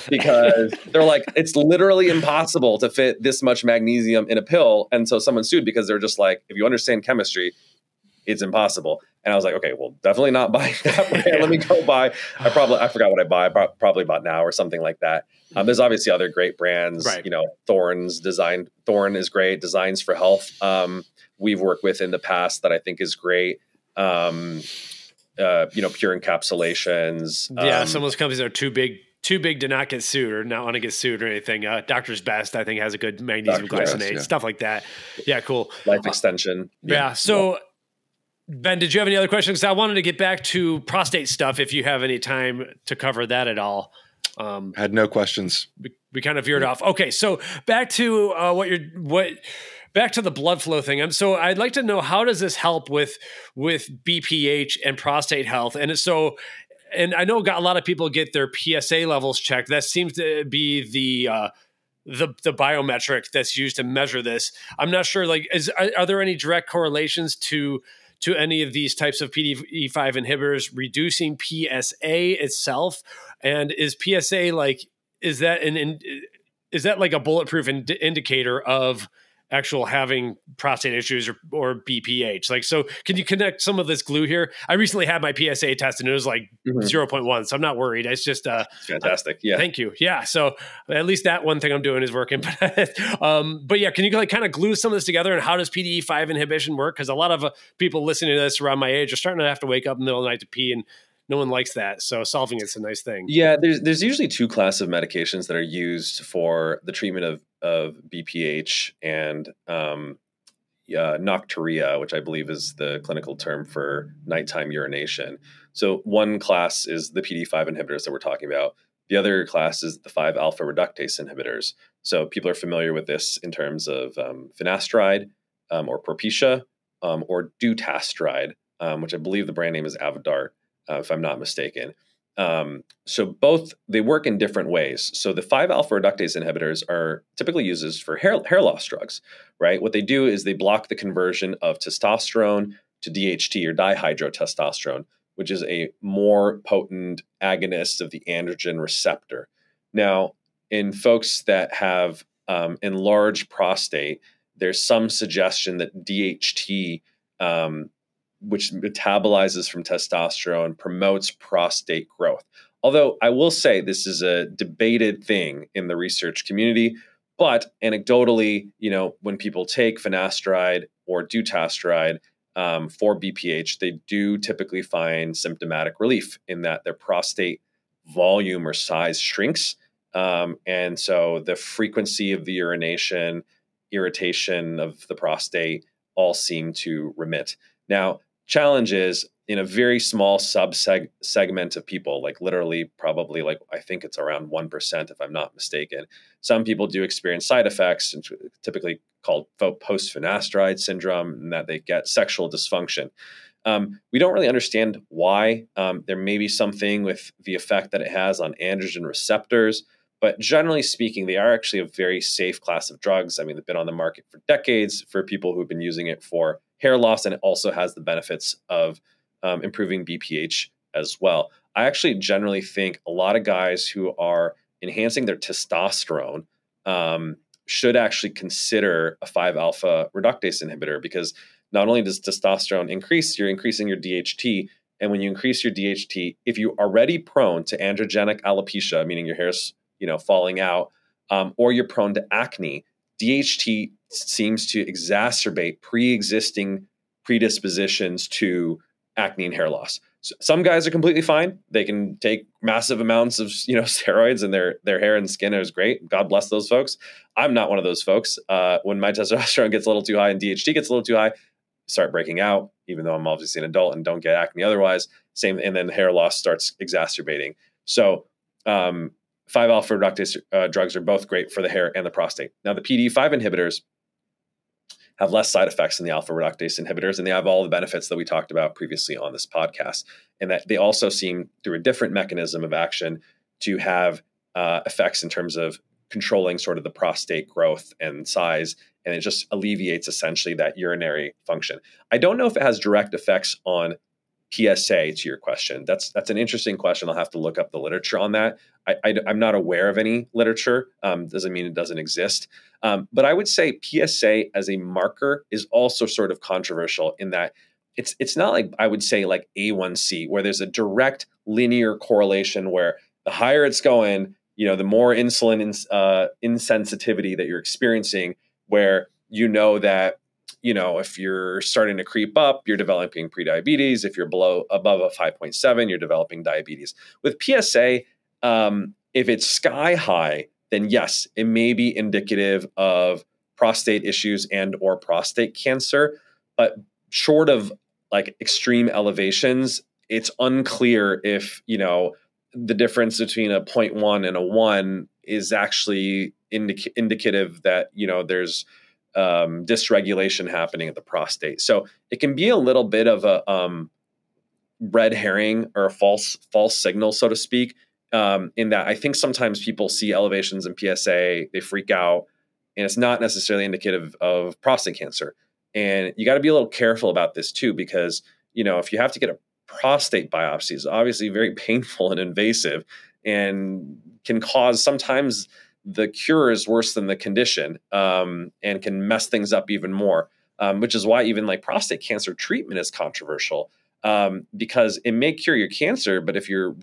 because they're like, it's literally impossible to fit this much magnesium in a pill. And so someone sued because they're just like, if you understand chemistry, it's impossible. And I was like, okay, well, definitely not buying that brand. Let me go buy. I probably I forgot what I buy. I probably bought now or something like that. Um, there's obviously other great brands. Right. You know, Thorne's design. Thorne is great. Designs for Health. Um, we've worked with in the past that I think is great. Um, uh, you know, pure encapsulations. Yeah, um, some of those companies are too big too big to not get sued or not want to get sued or anything. Uh, Doctor's Best, I think, has a good magnesium Dr. glycinate, yeah. stuff like that. Yeah, cool. Life extension. Uh, yeah. yeah. So Ben, did you have any other questions? I wanted to get back to prostate stuff if you have any time to cover that at all. Um, Had no questions. We, we kind of veered off. Okay, so back to uh, what you're what back to the blood flow thing. I'm so I'd like to know how does this help with with BPH and prostate health? And so and I know a lot of people get their PSA levels checked. That seems to be the uh, the the biometric that's used to measure this. I'm not sure. Like, is are, are there any direct correlations to to any of these types of PDE5 inhibitors, reducing PSA itself? And is PSA like, is that an, is that like a bulletproof ind- indicator of actual having prostate issues or, or BPH. Like, so can you connect some of this glue here? I recently had my PSA test and it was like mm-hmm. 0.1. So I'm not worried. It's just, uh, fantastic. Yeah. Thank you. Yeah. So at least that one thing I'm doing is working. But, um, but yeah, can you like kind of glue some of this together and how does PDE5 inhibition work? Cause a lot of uh, people listening to this around my age are starting to have to wake up in the middle of the night to pee and no one likes that. So solving it's a nice thing. Yeah, there's there's usually two classes of medications that are used for the treatment of of BPH and um, uh, nocturia, which I believe is the clinical term for nighttime urination. So one class is the PD5 inhibitors that we're talking about. The other class is the 5 alpha reductase inhibitors. So people are familiar with this in terms of um, finasteride um, or Propecia um, or dutasteride, um, which I believe the brand name is Avodart uh, if I'm not mistaken. Um, so both they work in different ways. So the 5-alpha reductase inhibitors are typically used for hair, hair loss drugs, right? What they do is they block the conversion of testosterone to DHT or dihydrotestosterone, which is a more potent agonist of the androgen receptor. Now, in folks that have um, enlarged prostate, there's some suggestion that DHT um, which metabolizes from testosterone, promotes prostate growth. Although I will say this is a debated thing in the research community, but anecdotally, you know, when people take finasteride or dutasteride um, for BPH, they do typically find symptomatic relief in that their prostate volume or size shrinks. Um, and so the frequency of the urination, irritation of the prostate all seem to remit. Now, challenge is in a very small sub segment of people, like literally probably like I think it's around 1% if I'm not mistaken. Some people do experience side effects, typically called post finasteride syndrome, and that they get sexual dysfunction. Um, we don't really understand why. Um, there may be something with the effect that it has on androgen receptors, but generally speaking, they are actually a very safe class of drugs. I mean, they've been on the market for decades for people who've been using it for hair loss, and it also has the benefits of um, improving BPH as well. I actually generally think a lot of guys who are enhancing their testosterone um, should actually consider a 5 alpha reductase inhibitor because not only does testosterone increase, you're increasing your DHT. And when you increase your DHT, if you're already prone to androgenic alopecia, meaning your hair's you know falling out, um, or you're prone to acne, DHT seems to exacerbate pre-existing predispositions to acne and hair loss. some guys are completely fine. They can take massive amounts of you know steroids, and their their hair and skin is great. God bless those folks. I'm not one of those folks. Uh, when my testosterone gets a little too high and DHT gets a little too high, start breaking out. Even though I'm obviously an adult and don't get acne otherwise, same. And then hair loss starts exacerbating. So um, 5 alpha reductase uh, drugs are both great for the hair and the prostate. Now the PD5 inhibitors have less side effects than the alpha reductase inhibitors, and they have all the benefits that we talked about previously on this podcast. And that they also seem, through a different mechanism of action, to have uh, effects in terms of controlling sort of the prostate growth and size. And it just alleviates essentially that urinary function. I don't know if it has direct effects on PSA to your question. That's that's an interesting question. I'll have to look up the literature on that. I, am not aware of any literature. Um, doesn't mean it doesn't exist. Um, but I would say PSA as a marker is also sort of controversial in that it's it's not like I would say like A1C where there's a direct linear correlation where the higher it's going, you know, the more insulin ins, uh, insensitivity that you're experiencing, where you know that you know, if you're starting to creep up, you're developing prediabetes. If you're below above a 5.7, you're developing diabetes. With PSA, um, if it's sky high, then yes, it may be indicative of prostate issues and or prostate cancer. But short of like extreme elevations, it's unclear if you know the difference between a 0.1 and a 1 is actually indic- indicative that you know there's um, dysregulation happening at the prostate. So it can be a little bit of a um, red herring or a false false signal, so to speak. Um, in that I think sometimes people see elevations in PSA, they freak out, and it's not necessarily indicative of prostate cancer. And you got to be a little careful about this too, because you know if you have to get a prostate biopsy, it's obviously very painful and invasive, and can cause sometimes the cure is worse than the condition um, and can mess things up even more. Um, which is why even like prostate cancer treatment is controversial um, because it may cure your cancer, but if you're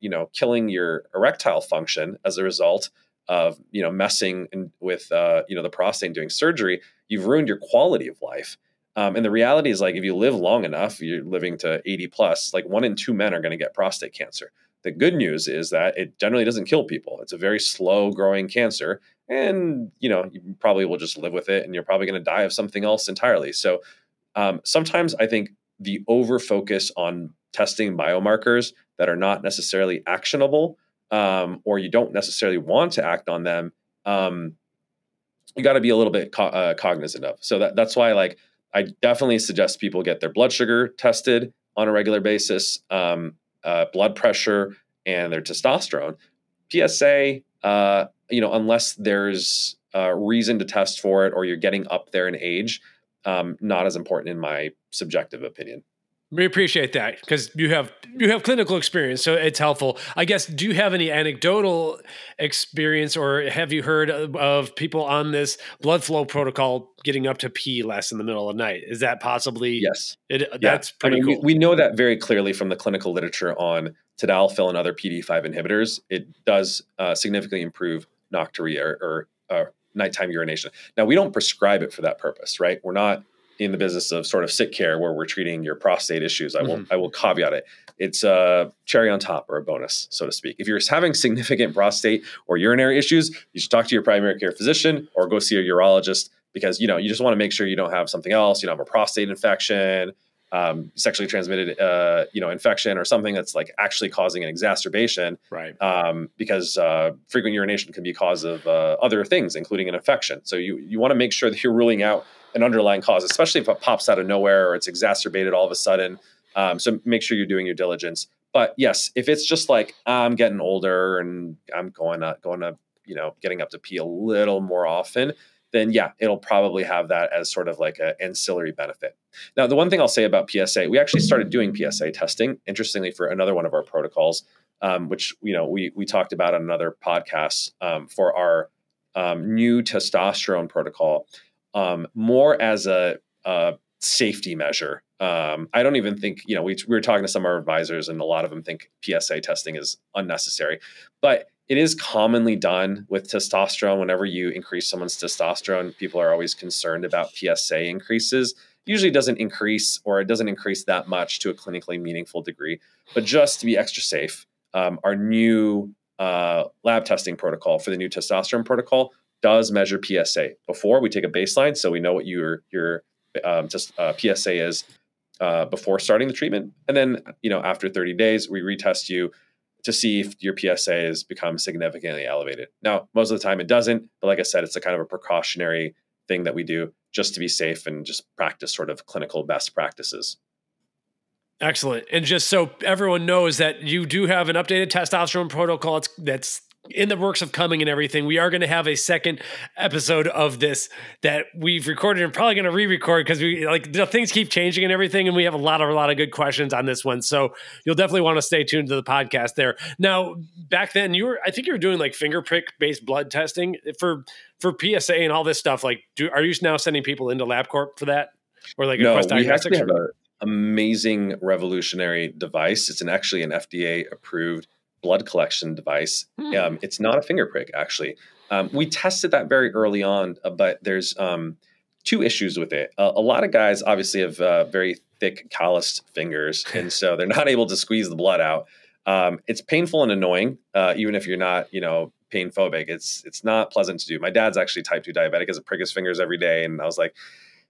you know killing your erectile function as a result of you know messing in, with uh, you know the prostate and doing surgery, you've ruined your quality of life. Um, and the reality is like if you live long enough, you're living to 80 plus, like one in two men are going to get prostate cancer. The good news is that it generally doesn't kill people. It's a very slow growing cancer. And, you know, you probably will just live with it and you're probably going to die of something else entirely. So um, sometimes I think the over focus on testing biomarkers that are not necessarily actionable um, or you don't necessarily want to act on them, um, you got to be a little bit co- uh, cognizant of. So that, that's why, like, I definitely suggest people get their blood sugar tested on a regular basis. Um, uh, blood pressure and their testosterone. PSA, uh, you know, unless there's a reason to test for it or you're getting up there in age, um, not as important in my subjective opinion. We appreciate that because you have you have clinical experience, so it's helpful. I guess. Do you have any anecdotal experience, or have you heard of, of people on this blood flow protocol getting up to pee less in the middle of the night? Is that possibly? Yes, it, that's pretty I mean, cool. We, we, know that very clearly from the clinical literature on tadalafil and other PD5 inhibitors. It does uh, significantly improve nocturia or, or uh, nighttime urination. Now we don't prescribe it for that purpose, right? We're not in the business of sort of sick care where we're treating your prostate issues. I will mm-hmm. I will caveat it. It's a cherry on top or a bonus, so to speak. If you're having significant prostate or urinary issues, you should talk to your primary care physician or go see a urologist because you know you just want to make sure you don't have something else. You don't have a prostate infection, um, sexually transmitted uh, you know infection or something that's like actually causing an exacerbation. Right. Um, because uh, frequent urination can be cause of uh, other things, including an infection. So you you want to make sure that you're ruling out an underlying cause, especially if it pops out of nowhere or it's exacerbated all of a sudden. Um, so make sure you're doing your diligence. But yes, if it's just like I'm getting older and I'm going to going to you know getting up to pee a little more often, then yeah, it'll probably have that as sort of like an ancillary benefit. Now, the one thing I'll say about PSA, we actually started doing PSA testing, interestingly, for another one of our protocols, um, which you know we we talked about on another podcast um, for our um, new testosterone protocol um, more as a, a safety measure. Um, I don't even think, you know, we, we were talking to some of our advisors, and a lot of them think PSA testing is unnecessary. But it is commonly done with testosterone. Whenever you increase someone's testosterone, people are always concerned about PSA increases. usually doesn't increase or it doesn't increase that much to a clinically meaningful degree. But just to be extra safe, um, our new uh, lab testing protocol for the new testosterone protocol does measure PSA. Before we take a baseline, so we know what your your um, just, uh, PSA is uh, before starting the treatment, and then you know after 30 days we retest you to see if your PSA has become significantly elevated. Now, most of the time it doesn't, but like I said, it's a kind of a precautionary thing that we do just to be safe and just practice sort of clinical best practices. Excellent. And just so everyone knows that you do have an updated testosterone protocol that's in the works of coming and everything. We are going to have a second episode of this that we've recorded and probably going to re-record because we like the things keep changing and everything, and we have a lot of a lot of good questions on this one. So you'll definitely want to stay tuned to the podcast there. Now, back then, you were I think you were doing like finger prick based blood testing for for PSA and all this stuff. Like, do are you now sending people into LabCorp for that, or like no, a Quest Diagnostics? have an amazing revolutionary device. It's an actually an FDA approved blood collection device. Hmm. Um, it's not a finger prick, actually. Um, we tested that very early on, uh, but there's um, two issues with it. Uh, a lot of guys obviously have uh, very thick, calloused fingers, and so they're not able to squeeze the blood out. Um, it's painful and annoying, uh, even if you're not, you know, pain phobic. It's it's not pleasant to do. My dad's actually type two diabetic, has a prick his fingers every day, and I was like,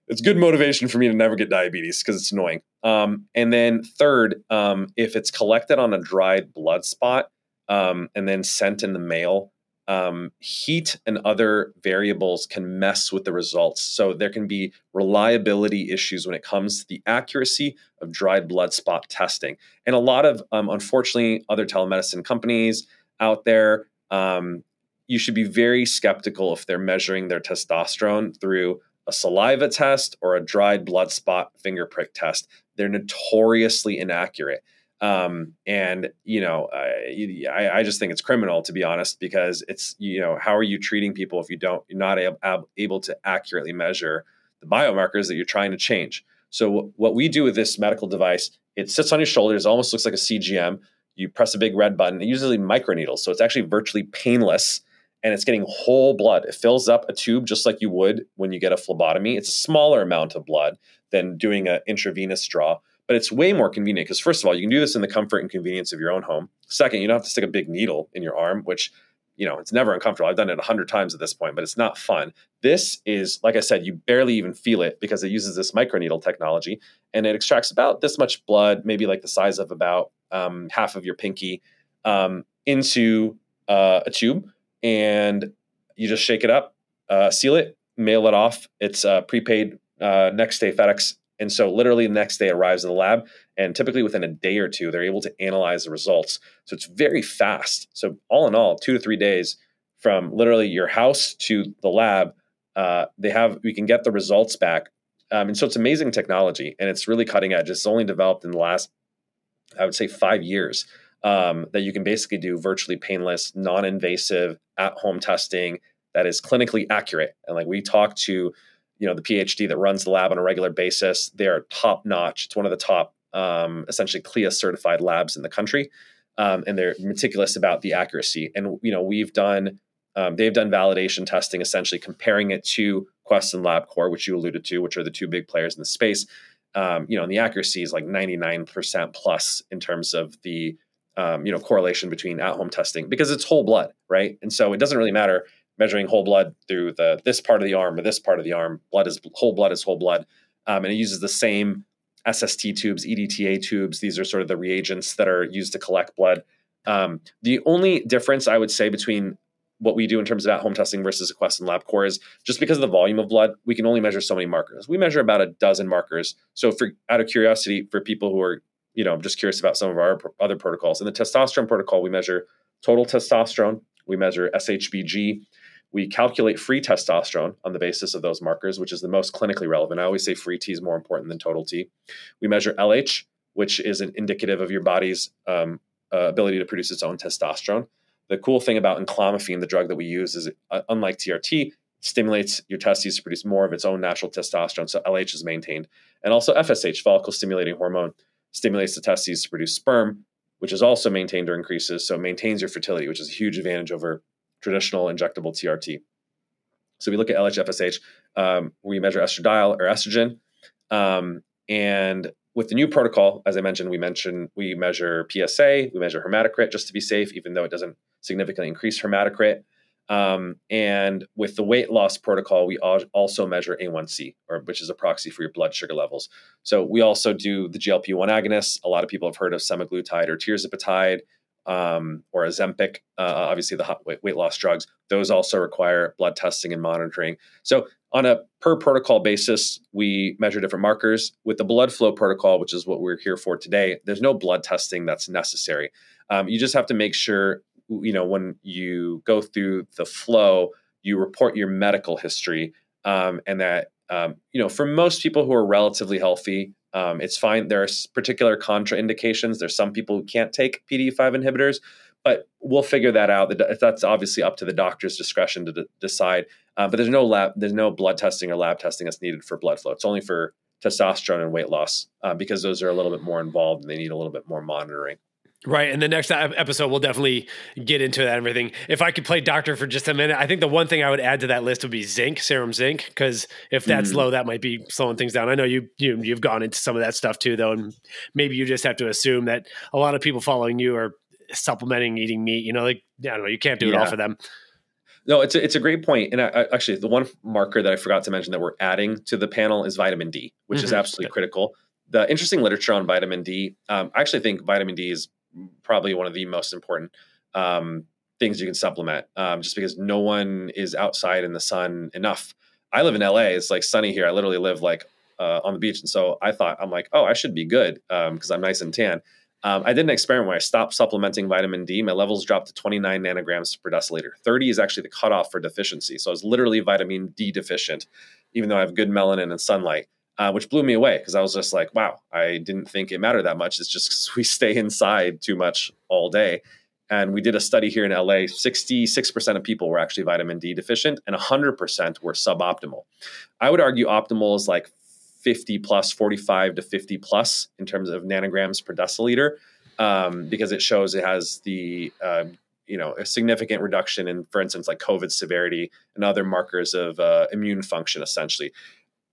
it's good motivation for me to never get diabetes because it's annoying. Um, and then third, um, if it's collected on a dried blood spot um, and then sent in the mail, um, heat and other variables can mess with the results. So there can be reliability issues when it comes to the accuracy of dried blood spot testing. And a lot of, um, unfortunately, other telemedicine companies out there, um, you should be very skeptical if they're measuring their testosterone through a saliva test or a dried blood spot finger prick test. They're notoriously inaccurate. Um, and you know, I, I just think it's criminal to be honest, because it's you know, how are you treating people if you don't you're not ab- able to accurately measure the biomarkers that you're trying to change? So w- what we do with this medical device, it sits on your shoulders, almost looks like a CGM. You press a big red button. It uses microneedles, so it's actually virtually painless and it's getting whole blood. It fills up a tube just like you would when you get a phlebotomy. It's a smaller amount of blood than doing an intravenous draw, but it's way more convenient because, first of all, you can do this in the comfort and convenience of your own home. Second, you don't have to stick a big needle in your arm, which you know, it's never uncomfortable. I've done it a hundred times at this point, but it's not fun. This is, like I said, you barely even feel it because it uses this microneedle technology and it extracts about this much blood, maybe like the size of about um, half of your pinky, um, into uh, a tube and you just shake it up, uh, seal it, mail it off. It's uh, prepaid uh, next day FedEx. And so, literally, the next day arrives in the lab, and typically within a day or two, they're able to analyze the results. So it's very fast. So all in all, two to three days from literally your house to the lab, uh, they have we can get the results back. Um, and so it's amazing technology, and it's really cutting edge. It's only developed in the last, I would say, five years um, that you can basically do virtually painless, non invasive, at home testing that is clinically accurate. And like we talk to, you know, the PhD that runs the lab on a regular basis, they are top notch. It's one of the top, um, essentially CLIA certified labs in the country. Um, and they're meticulous about the accuracy. And, you know, we've done, um, they've done validation testing, essentially comparing it to Quest and LabCorp, which you alluded to, which are the two big players in the space. Um, you know, and the accuracy is like 99% plus in terms of the um, you know correlation between at-home testing because it's whole blood, right? And so it doesn't really matter measuring whole blood through the this part of the arm or this part of the arm. Blood is whole blood is whole blood, um, and it uses the same SST tubes, EDTA tubes. These are sort of the reagents that are used to collect blood. Um, the only difference I would say between what we do in terms of at-home testing versus a Quest and LabCorp is just because of the volume of blood, we can only measure so many markers. We measure about a dozen markers. So, for out of curiosity, for people who are you know, I'm just curious about some of our other protocols. In the testosterone protocol, we measure total testosterone, we measure SHBG, we calculate free testosterone on the basis of those markers, which is the most clinically relevant. I always say free T is more important than total T. We measure LH, which is an indicative of your body's um, uh, ability to produce its own testosterone. The cool thing about enclomiphene, the drug that we use, is uh, unlike TRT, stimulates your testes to produce more of its own natural testosterone. So LH is maintained. And also FSH, follicle stimulating hormone, stimulates the testes to produce sperm, which is also maintained or increases. So it maintains your fertility, which is a huge advantage over traditional injectable TRT. So we look at LHFSH, um, we measure estradiol or estrogen. Um, and with the new protocol, as I mentioned, we mentioned we measure PSA, we measure hematocrit just to be safe, even though it doesn't significantly increase hematocrit. Um, and with the weight loss protocol, we also measure A1C, or which is a proxy for your blood sugar levels. So we also do the GLP-1 agonists. A lot of people have heard of semaglutide or tirzepatide um, or Ozempic, uh, obviously the weight, loss drugs. Those also require blood testing and monitoring. So on a per protocol basis, we measure different markers. With the blood flow protocol, which is what we're here for today, there's no blood testing that's necessary. Um, you just have to make sure you know when you go through the flow you report your medical history um, and that um, you know for most people who are relatively healthy um, it's fine. There are particular contraindications. There's some people who can't take pde5 inhibitors but we'll figure that out. That's obviously up to the doctor's discretion to d- decide uh, but there's no lab there's no blood testing or lab testing that's needed for blood flow. It's only for testosterone and weight loss uh, because those are a little bit more involved and they need a little bit more monitoring Right. And the next episode, we'll definitely get into that and everything. If I could play doctor for just a minute, I think the one thing I would add to that list would be zinc, serum zinc, because if that's mm. low, that might be slowing things down. I know you, you, you've gone into some of that stuff too, though. And maybe you just have to assume that a lot of people following you are supplementing eating meat. You know, like, I don't know, you can't do yeah. it all for them. No, it's a, it's a great point. And I, I, actually, the one marker that I forgot to mention that we're adding to the panel is vitamin D, which mm-hmm. is absolutely critical. The interesting literature on vitamin D, um, I actually think vitamin D is probably one of the most important um, things you can supplement um, just because no one is outside in the sun enough. I live in LA. It's like sunny here. I literally live like uh, on the beach. And so I thought, I'm like, oh, I should be good because um, I'm nice and tan. Um, I did an experiment where I stopped supplementing vitamin D. My levels dropped to 29 nanograms per deciliter. 30 is actually the cutoff for deficiency. So I was literally vitamin D deficient, even though I have good melanin and sunlight uh, which blew me away because I was just like, wow, I didn't think it mattered that much. It's just we stay inside too much all day. And we did a study here in LA 66% of people were actually vitamin D deficient and 100% were suboptimal. I would argue optimal is like 50 plus, 45 to 50 plus in terms of nanograms per deciliter um, because it shows it has the uh, you know a significant reduction in for instance like covid severity and other markers of uh, immune function essentially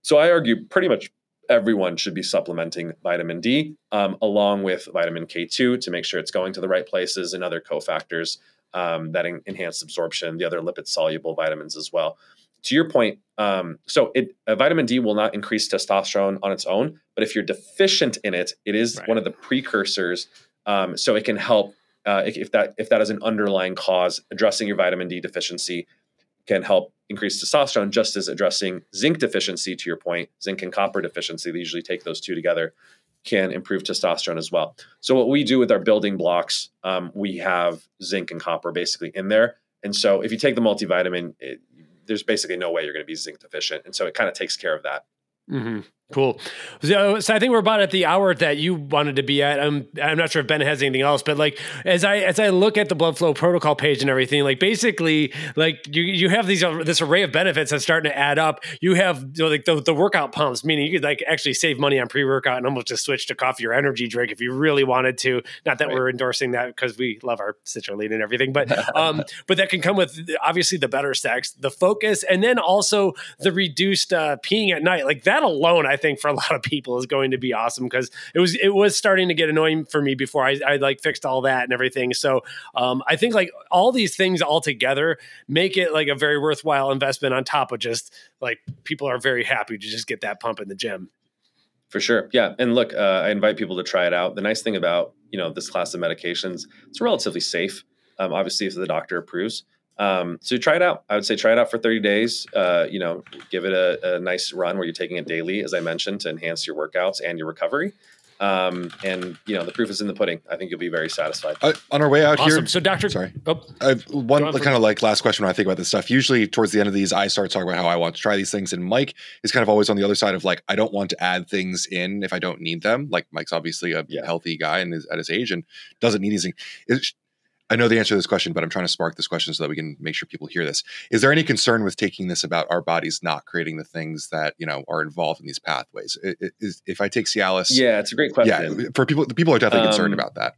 so I argue pretty much everyone should be supplementing vitamin D um, along with vitamin K2 to make sure it's going to the right places and other cofactors um, that en- enhance absorption, the other lipid soluble vitamins as well. To your point, um, so it, uh, vitamin D will not increase testosterone on its own, but if you're deficient in it, it is right. one of the precursors. Um, so it can help uh, if that if that is an underlying cause, addressing your vitamin D deficiency can help increase testosterone, just as addressing zinc deficiency, to your point, zinc and copper deficiency, they usually take those two together, can improve testosterone as well. So, what we do with our building blocks, um, we have zinc and copper basically in there. And so, if you take the multivitamin, it, there's basically no way you're going to be zinc deficient. And so, it kind of takes care of that. Mm-hmm. Cool. So, so, I think we're about at the hour that you wanted to be at. I'm I'm not sure if Ben has anything else, but like as I as I look at the blood flow protocol page and everything, like basically like you you have these uh, this array of benefits that's starting to add up. You have you know, like the, the workout pumps, meaning you could like actually save money on pre workout and almost just switch to coffee or energy drink if you really wanted to. Not that right. we're endorsing that because we love our citrulline and everything, but um but that can come with obviously the better sex, the focus, and then also the reduced uh, peeing at night. Like that alone, I think for a lot of people is going to be awesome because it was it was starting to get annoying for me before I, I like fixed all that and everything. So um, I think like all these things all together make it like a very worthwhile investment on top of just like people are very happy to just get that pump in the gym. For sure, yeah. And look, uh, I invite people to try it out. The nice thing about you know this class of medications, it's relatively safe. Um, obviously, if the doctor approves. Um, so try it out. I would say try it out for 30 days. Uh, you know, give it a, a, nice run where you're taking it daily, as I mentioned, to enhance your workouts and your recovery. Um, and you know, the proof is in the pudding. I think you'll be very satisfied. Uh, on our way out awesome. here, so Doctor, sorry, oh, I've one on kind of like last question when I think about this stuff. Usually, towards the end of these, I start talking about how I want to try these things, and Mike is kind of always on the other side of like, I don't want to add things in if I don't need them. Like Mike's obviously a yeah. healthy guy and is at his age and doesn't need these things. I know the answer to this question, but I'm trying to spark this question so that we can make sure people hear this. Is there any concern with taking this about our bodies not creating the things that you know are involved in these pathways? Is, if I take Cialis, yeah, it's a great question. Yeah, for people, the people are definitely concerned um, about that.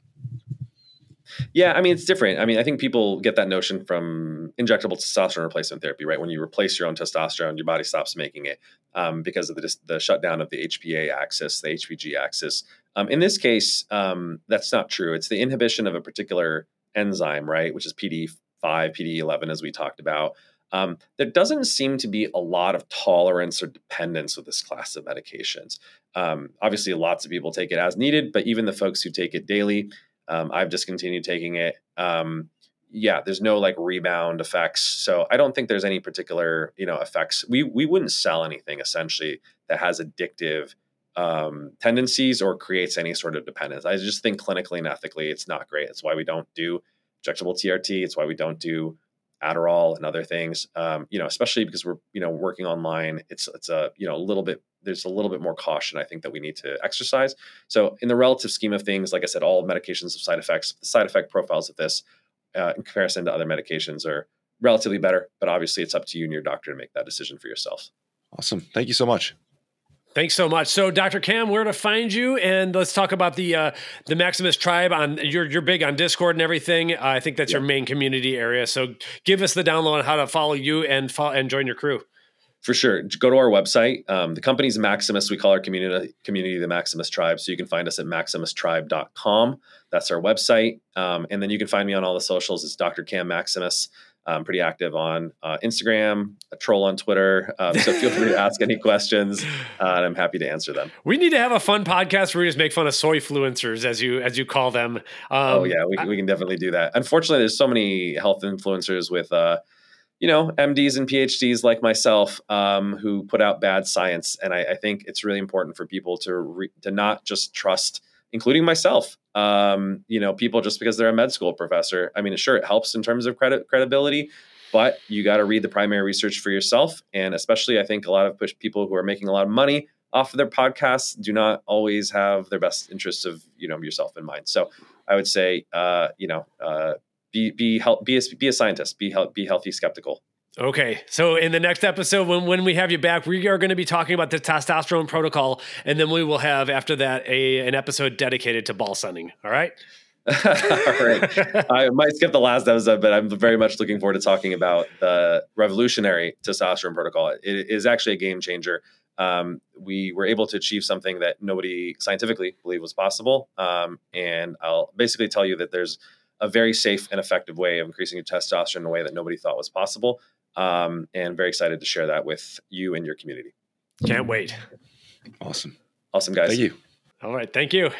Yeah, I mean it's different. I mean, I think people get that notion from injectable testosterone replacement therapy, right? When you replace your own testosterone, your body stops making it um, because of the, the shutdown of the HPA axis, the HPG axis. Um, in this case, um, that's not true. It's the inhibition of a particular enzyme, right, which is PD5, PD11, as we talked about. Um, there doesn't seem to be a lot of tolerance or dependence with this class of medications. Um, obviously, lots of people take it as needed, but even the folks who take it daily, um, I've discontinued taking it. Um, yeah, there's no like rebound effects, so I don't think there's any particular you know effects. We we wouldn't sell anything essentially that has addictive um, tendencies or creates any sort of dependence. I just think clinically and ethically, it's not great. It's why we don't do injectable TRT. It's why we don't do Adderall and other things. Um, you know, especially because we're you know working online. It's it's a you know a little bit there's a little bit more caution I think that we need to exercise. So in the relative scheme of things, like I said, all medications have side effects. The side effect profiles of this, uh, in comparison to other medications, are relatively better. But obviously, it's up to you and your doctor to make that decision for yourself. Awesome. Thank you so much. Thanks so much. So, Dr. Cam, where to find you? And let's talk about the uh, the Maximus tribe. On you're you're big on Discord and everything. Uh, I think that's yeah. your main community area. So, give us the download on how to follow you and follow, and join your crew. For sure, go to our website. Um, the company's Maximus. We call our community community the Maximus Tribe. So you can find us at maximustribe.com. That's our website. Um, and then you can find me on all the socials. It's Dr. Cam Maximus. I'm pretty active on uh, Instagram, a troll on Twitter. Um, so feel free to ask any questions, uh, and I'm happy to answer them. We need to have a fun podcast where we just make fun of soy influencers, as you as you call them. Um, oh yeah, we, I, we can definitely do that. Unfortunately, there's so many health influencers with. Uh, you know, MDs and PhDs like myself um, who put out bad science, and I, I, think it's really important for people to re- to not just trust including myself. Um, you know, people just because they're a med school professor. I mean, sure, it helps in terms of credit credibility, but you got to read the primary research for yourself. And especially, I think a lot of push people who are making a lot of money off of their podcasts do not always have their best interests of you know yourself in mind. So I would say, uh, you know, uh, be be help be a, be a scientist, be be healthy, skeptical. Okay, so in the next episode, when, when we have you back, we are going to be talking about the testosterone protocol, and then we will have after that a an episode dedicated to ball sunning. All right. All right. I might skip the last episode, but I'm very much looking forward to talking about the revolutionary testosterone protocol. It is actually a game changer. Um, we were able to achieve something that nobody scientifically believed was possible. Um, and I'll basically tell you that there's a very safe and effective way of increasing your testosterone in a way that nobody thought was possible um, and very excited to share that with you and your community. Can't wait. Awesome. Awesome, guys. Thank you. All right. Thank you.